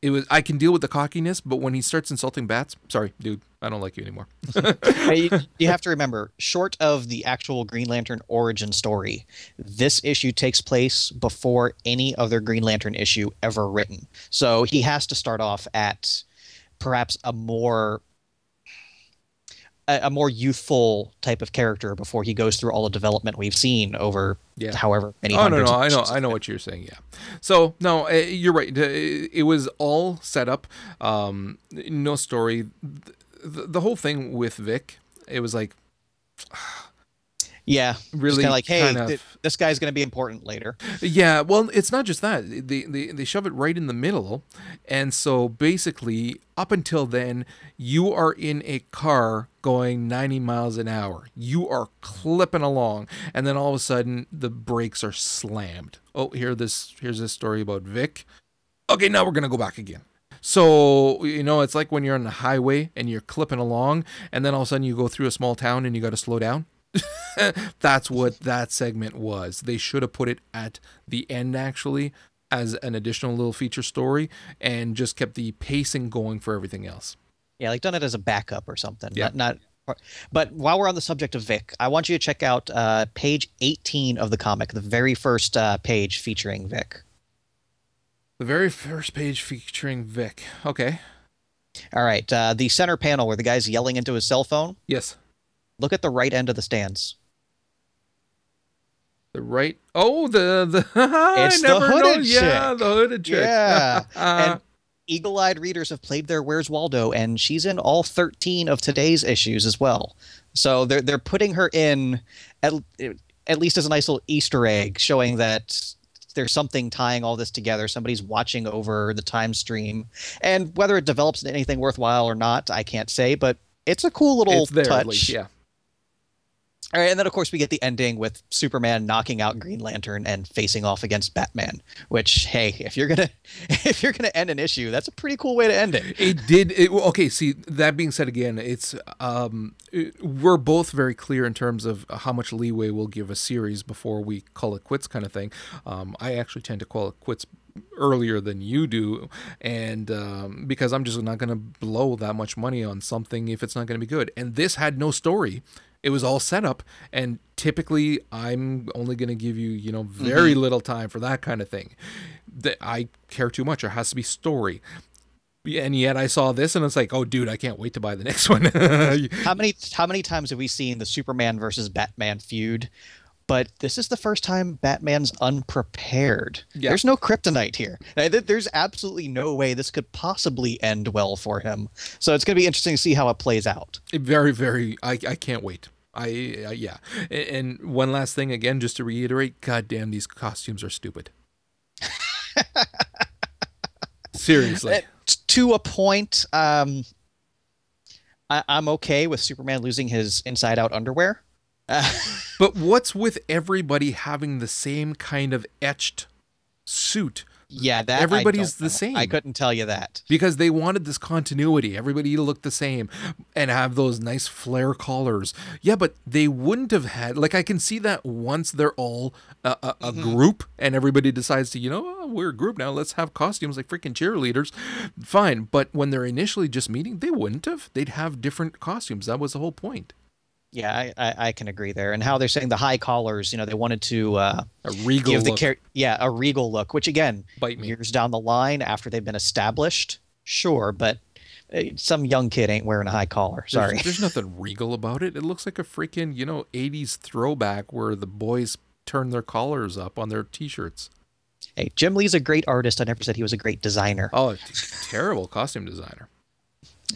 it was I can deal with the cockiness, but when he starts insulting bats, sorry, dude, I don't like you anymore. Hey, you, you have to remember, short of the actual Green Lantern origin story, this issue takes place before any other Green Lantern issue ever written. So he has to start off at perhaps a more a, a more youthful type of character before he goes through all the development we've seen over Yeah. however many Oh no, no, I know. I know what you're saying. Yeah. So no, uh, you're right. Uh, It was all set up. Um, no story. The, the whole thing with Vic, it was like Yeah, really kind of like, hey, kind of- th- this guy's going to be important later. Yeah, well, it's not just that. They, they they shove it right in the middle, and so basically, up until then, you are in a car going 90 miles an hour. You are clipping along, and then all of a sudden, the brakes are slammed. Oh, here this here's this story about Vic. Okay, now we're gonna go back again. So you know, it's like when you're on the highway and you're clipping along, and then all of a sudden you go through a small town and you got to slow down. That's what that segment was. They should have put it at the end actually as an additional little feature story and just kept the pacing going for everything else. Yeah, like done it as a backup or something. Yeah. Not, not but while we're on the subject of Vic, I want you to check out uh, page 18 of the comic, the very first uh, page featuring Vic. The very first page featuring Vic. Okay. All right, uh, the center panel where the guy's yelling into his cell phone. Yes. Look at the right end of the stands. The right. Oh, the the. It's the never know. hooded Yeah, the hooded chick. Yeah, and eagle-eyed readers have played their Where's Waldo, and she's in all 13 of today's issues as well. So they're they're putting her in at at least as a nice little Easter egg, showing that there's something tying all this together. Somebody's watching over the time stream, and whether it develops into anything worthwhile or not, I can't say. But it's a cool little there touch. least, yeah. All right, and then of course we get the ending with Superman knocking out Green Lantern and facing off against Batman. Which, hey, if you're gonna if you're gonna end an issue, that's a pretty cool way to end it. It did. It, okay, see that being said, again, it's um, it- we're both very clear in terms of how much leeway we'll give a series before we call it quits, kind of thing. Um, I actually tend to call it quits earlier than you do, and um, because I'm just not going to blow that much money on something if it's not going to be good. And this had no story. It was all set up, and typically I'm only going to give you, you know, very mm-hmm. little time for that kind of thing. That I care too much. There has to be story. And yet I saw this and it's like, oh, dude, I can't wait to buy the next one. How many how many times have we seen the Superman versus Batman feud? But this is the first time Batman's unprepared. Yeah. There's no kryptonite here. There's absolutely no way this could possibly end well for him. So it's going to be interesting to see how it plays out. very, very, I, I can't wait. I, I yeah. A- And one last thing, again, just to reiterate, God damn, these costumes are stupid. Seriously. Uh, to a point, um, I- I'm okay with Superman losing his inside out underwear. Uh, But what's with everybody having the same kind of etched suit? Yeah, that Everybody's the know. same. I couldn't tell you that. because they wanted this continuity. Everybody to look the same and have those nice flare collars. Yeah, but they wouldn't have had like I can see that once they're all a, a, a mm-hmm. group and everybody decides to you know oh, we're a group now. Let's have costumes like freaking cheerleaders. Fine, but when they're initially just meeting, they wouldn't have. They'd have different costumes. That was the whole point. Yeah, I, I, I can agree there. And how they're saying the high collars, you know, they wanted to uh, A regal give the look. char- yeah a regal look, which again, years down the line after they've been established, sure, but uh, some young kid ain't wearing a high collar. Sorry. There's, nothing regal about it. It looks like a freaking, you know, 80s throwback where the boys turn their collars up on their t-shirts. hey, Jim Lee's a great artist. I never said he was a great designer. Oh, terrible costume designer.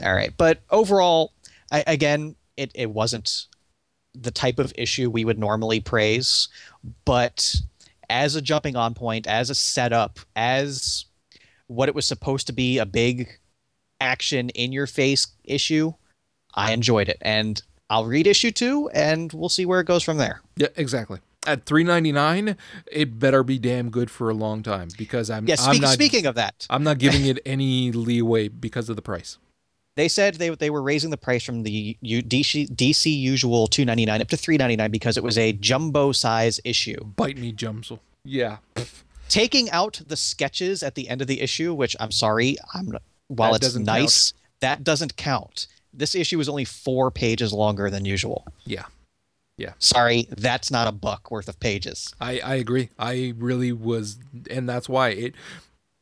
All right, but overall, I, again, it, it wasn't the type of issue we would normally praise, but as a jumping on point, as a setup, as what it was supposed to be a big action in your face issue, I enjoyed it. And I'll read issue two and we'll see where it goes from there. Yeah, exactly. At three ninety nine, it better be damn good for a long time because I'm Yeah, I'm not speaking of that, I'm not giving it any leeway because of the price. They said they they were raising the price from the U- DC, DC usual 299 up to 399 because it was a jumbo size issue. Bite me, Jumsel. Yeah, taking out the sketches at the end of the issue, which I'm sorry, I'm while That it's nice, that doesn't count. This issue is only four pages longer than usual. yeah. Yeah. Sorry, that's not a buck worth of pages. I I agree. I really was, and that's why it,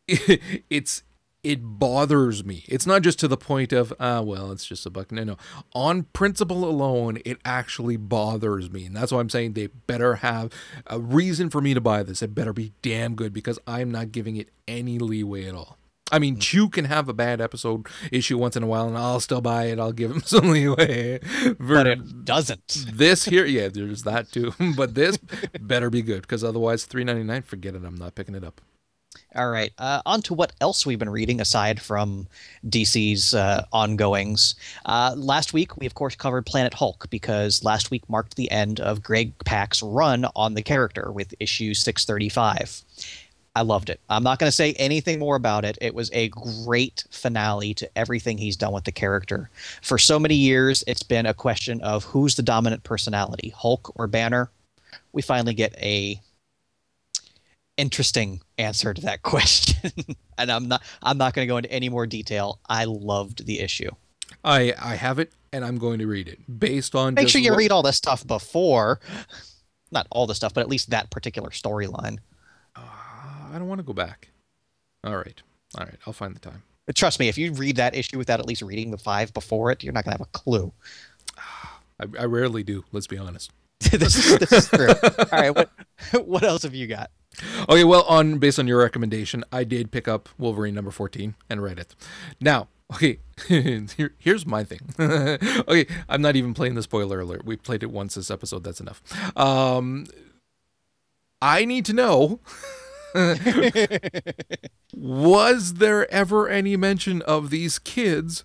it's it bothers me. It's not just to the point of ah well, it's just a buck. No, no. On principle alone, it actually bothers me, and that's why I'm saying they better have a reason for me to buy this. It better be damn good because I'm not giving it any leeway at all. I mean, Chew can have a bad episode issue once in a while, and I'll still buy it. I'll give him some leeway. But it doesn't. this here, yeah, there's that too. but this better be good because otherwise, three ninety nine. Forget it. I'm not picking it up. All right. Uh, on to what else we've been reading aside from DC's uh, ongoings. Uh, last week, we of course covered Planet Hulk because last week marked the end of Greg Pak's run on the character with issue 635. I loved it. I'm not going to say anything more about it. It was a great finale to everything he's done with the character. For so many years, it's been a question of who's the dominant personality, Hulk or Banner. We finally get a interesting answer to that question. and I'm not I'm not going to go into any more detail. I loved the issue. I I have it and I'm going to read it based on. Make sure you what- read all this stuff before not all the stuff, but at least that particular storyline. Uh, I don't want to go back. All right, all right. I'll find the time. But trust me, if you read that issue without at least reading the five before it, you're not going to have a clue. I, I rarely do. Let's be honest. this, is, this is true. All right, what what else have you got? Okay, well, on based on your recommendation, I did pick up Wolverine number fourteen and read it. Now, okay, here, here's my thing. okay, I'm not even playing the spoiler alert. We played it once this episode. That's enough. Um, I need to know was there ever any mention of these kids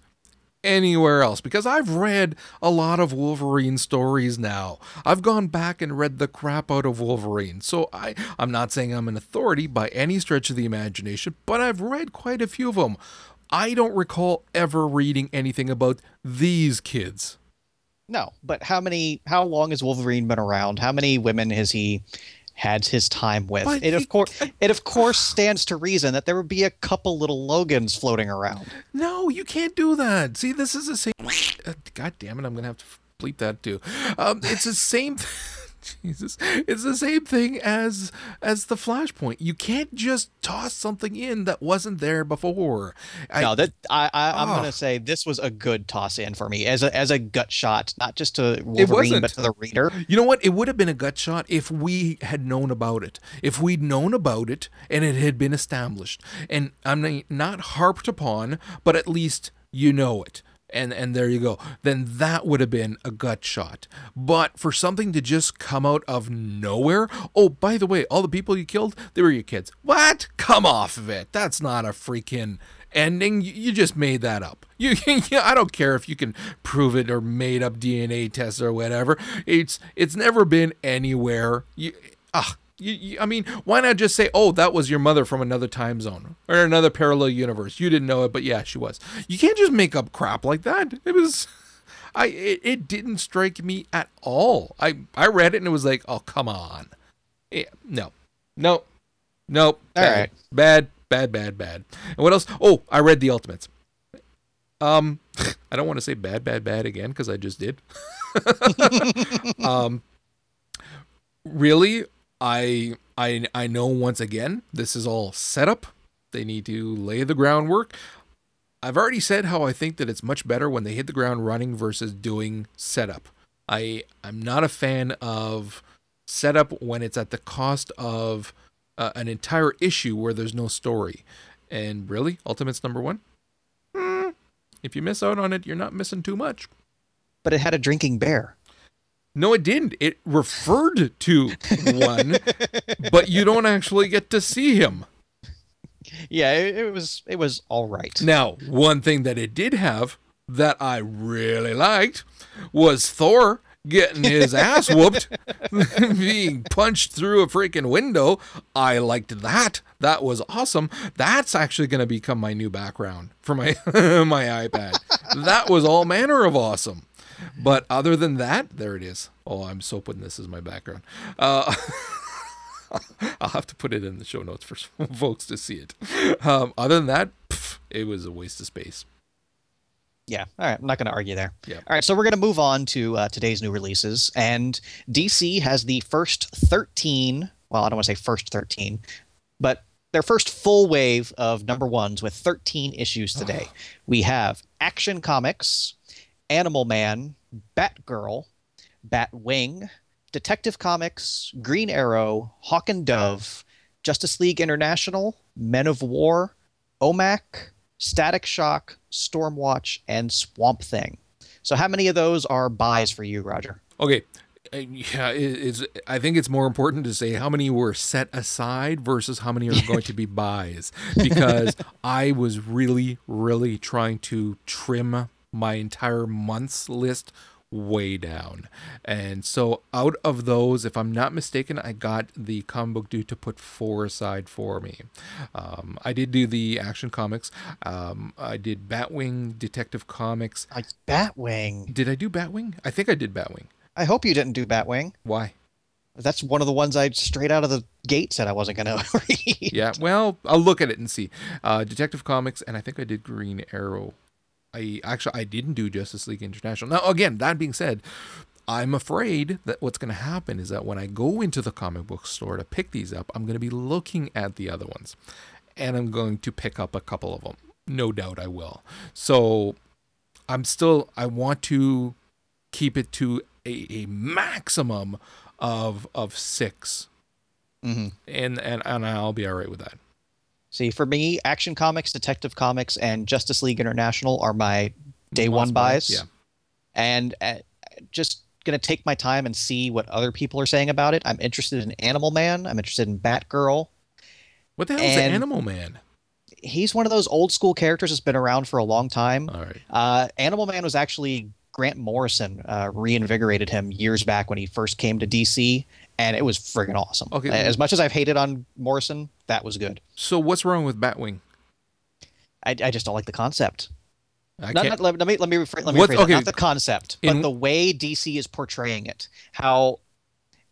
anywhere else? Because I've read a lot of Wolverine stories now. I've gone back and read the crap out of Wolverine. So I, I'm not saying I'm an authority by any stretch of the imagination, but I've read quite a few of them. I don't recall ever reading anything about these kids. No, but how many? How long has Wolverine been around? How many women has he had his time with? But it of course, it of course stands to reason that there would be a couple little Logans floating around. No, you can't do that. See, this is the same. Uh, God damn it! I'm gonna have to bleep that too. Um, it's the same. Jesus, it's the same thing as as the Flashpoint. You can't just toss something in that wasn't there before. I, no, that I, I I'm Oh. gonna say this was a good toss in for me as a as a gut shot, not just to Wolverine but to the reader. You know what? It would have been a gut shot if we had known about it. If we'd known about it and it had been established. And I'm not harped upon, but at least you know it. And and there you go. Then that would have been a gut shot. But for something to just come out of nowhere, oh, by the way, all the people you killed, they were your kids. What? Come off of it. That's not a freaking ending. You, you just made that up. You, yeah, I don't care if you can prove it or made up DNA tests or whatever. It's it's never been anywhere. You ah. You, you, I mean, why not just say, "Oh, that was your mother from another time zone or another parallel universe"? You didn't know it, but yeah, she was. You can't just make up crap like that. It was, I, it, it didn't strike me at all. I, I read it and it was like, "Oh, come on, yeah, no, no, no, bad, right. bad, bad, bad, bad." And what else? Oh, I read the Ultimates. Um, I don't want to say bad, bad, bad again because I just did. um, really, I, I, I know once again this is all setup. They need to lay the groundwork. I've already said how I think that it's much better when they hit the ground running versus doing setup. I I'm not a fan of setup when it's at the cost of uh, an entire issue where there's no story. And really, Ultimate's number one. Hmm, if you miss out on it, you're not missing too much. But it had a drinking bear. No, it didn't. It referred to one, but you don't actually get to see him. Yeah, it, it was it was all right. Now, one thing that it did have that I really liked was Thor getting his ass whooped, being punched through a freaking window. I liked that. That was awesome. That's actually going to become my new background for my my iPad. That was all manner of awesome. But other than that, there it is. Oh, I'm so putting this as my background. Uh, I'll have to put it in the show notes for folks to see it. Um, other than that, pff, it was a waste of space. Yeah, all right. I'm not going to argue there. Yeah. All right, so we're going to move on to uh, today's new releases, and DC has the first 13. Well, I don't want to say first 13, but their first full wave of number ones with 13 issues today. we have Action Comics, Animal Man, Batgirl, Batwing, Detective Comics, Green Arrow, Hawk and Dove, Justice League International, Men of War, OMAC, Static Shock, Stormwatch, and Swamp Thing. So, how many of those are buys for you, Roger? Okay. Uh, Yeah, it- it's. I think it's more important to say how many were set aside versus how many are going to be buys, because I was really, really trying to trim my entire month's list way down, and so out of those, if I'm not mistaken, I got the comic book dude to put four aside for me. Um, I did do the Action Comics. Um, I did Batwing, Detective Comics. Like Batwing. Did I do Batwing? I think I did Batwing. I hope you didn't do Batwing. Why? That's one of the ones I straight out of the gate said I wasn't going to read. Yeah, well, I'll look at it and see. Uh, Detective Comics, and I think I did Green Arrow. I actually I didn't do Justice League International. Now, again, that being said, I'm afraid that what's going to happen is that when I go into the comic book store to pick these up, I'm going to be looking at the other ones, and I'm going to pick up a couple of them. No doubt, I will. So, I'm still I want to keep it to a, a maximum of of six, hmm and and and I'll be all right with that. See, for me, Action Comics, Detective Comics, and Justice League International are my day one buy, buys. yeah. And uh, just going to take my time and see what other people are saying about it. I'm interested in Animal Man. I'm interested in Batgirl. What the hell is Animal Man? He's one of those old school characters that's been around for a long time. All right. Uh, Animal Man was actually Grant Morrison uh, reinvigorated him years back when he first came to DC, and it was friggin' awesome. Okay. As much as I've hated on Morrison, that was good. So what's wrong with Batwing? I, I just don't like the concept. I Not, can't. let, let me let me rephrase, let me What- rephrase okay. Not the concept, In- but the way DC is portraying it. How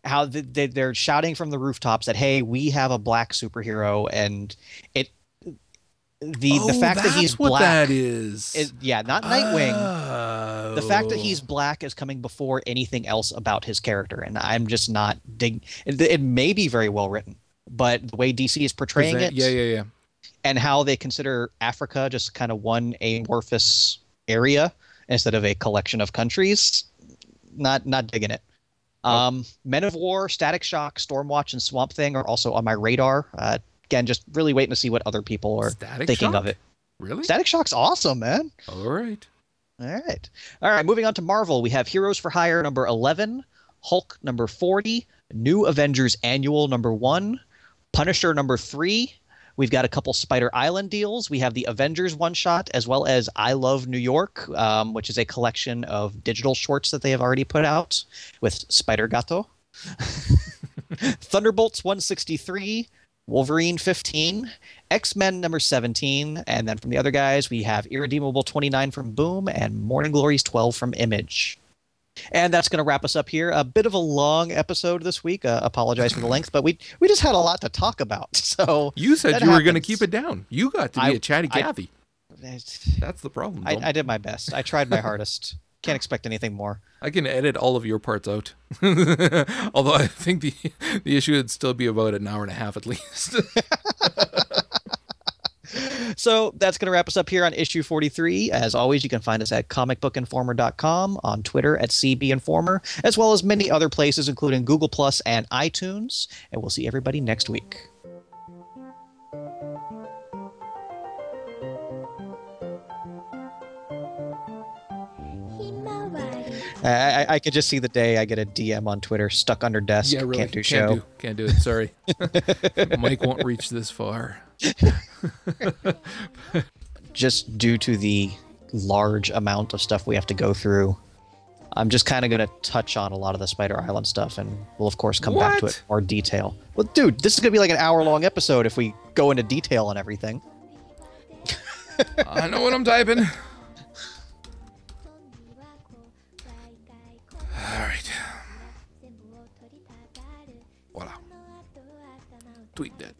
how the, they, they're shouting from the rooftops that hey, we have a black superhero, and it the oh, the fact that he's black that is. is yeah, not Nightwing. Ah. Oh. the fact that he's black is coming before anything else about his character, and I'm just not dig. It, it may be very well written, but the way DC is portraying Present- it, Yeah, yeah, yeah. and how they consider Africa just kind of one amorphous area instead of a collection of countries, not not digging it. Oh. Um, Men of War, Static Shock, Stormwatch, and Swamp Thing are also on my radar. Uh, again, just really waiting to see what other people are Static thinking Shock? of it. Really? Static Shock's awesome, man. All right. All right. All right. Moving on to Marvel, we have Heroes for Hire number 11, Hulk number 40, New Avengers Annual number 1, Punisher number 3. We've got a couple Spider Island deals. We have the Avengers one shot, as well as I Love New York, um, which is a collection of digital shorts that they have already put out with Spider Gato. Thunderbolts 163, Wolverine 15, X Men number 17, and then from the other guys, we have Irredeemable 29 from Boom and Morning Glories 12 from Image. And that's going to wrap us up here. A bit of a long episode this week. Uh, apologize for the length, but we we just had a lot to talk about. So You said you were going to keep it down. You got to be I- a chatty Cathy. That's the problem. I, I did my best. I tried my hardest. Can't expect anything more. I can edit all of your parts out. Although I think the the issue would still be about an hour and a half at least. So that's going to wrap us up here on issue 43. As always, you can find us at comicbookinformer.com, on Twitter at CBInformer, as well as many other places, including Google Plus and iTunes. And we'll see everybody next week. I, I, I could just see the day I get a DM on Twitter stuck under desk. yeah, really. Can't do show. Can't do, can't do it. Sorry. Mike won't reach this far. just due to the large amount of stuff we have to go through. I'm just kind of going to touch on a lot of the Spider Island stuff, and we'll of course come back to it in more detail. Well, dude, this is going to be like an hour long episode if we go into detail on everything. I know what I'm typing. Tweet that.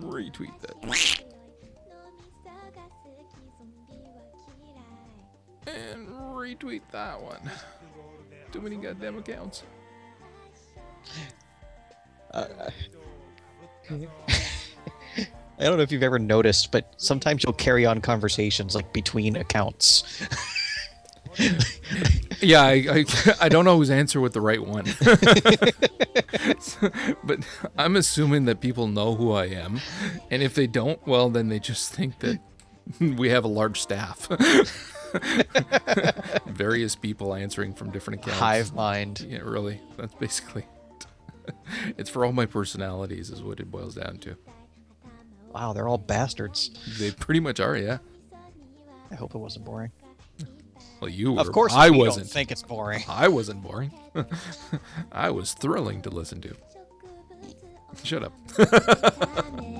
Retweet that. And retweet that one. Too many goddamn accounts. Uh, I don't know if you've ever noticed, but sometimes you'll carry on conversations like between accounts. Yeah, I, I, I don't always answer with the right one. but I'm assuming that people know who I am. And if they don't, well, then they just think that we have a large staff. Various people answering from different accounts. Hive mind. Yeah, really. That's basically it. It's for all my personalities, is what it boils down to. Wow, they're all bastards. They pretty much are, yeah. I hope it wasn't boring. Well, you were. Of course, I we wasn't. Don't think it's boring. I wasn't boring. I was thrilling to listen to. Shut up.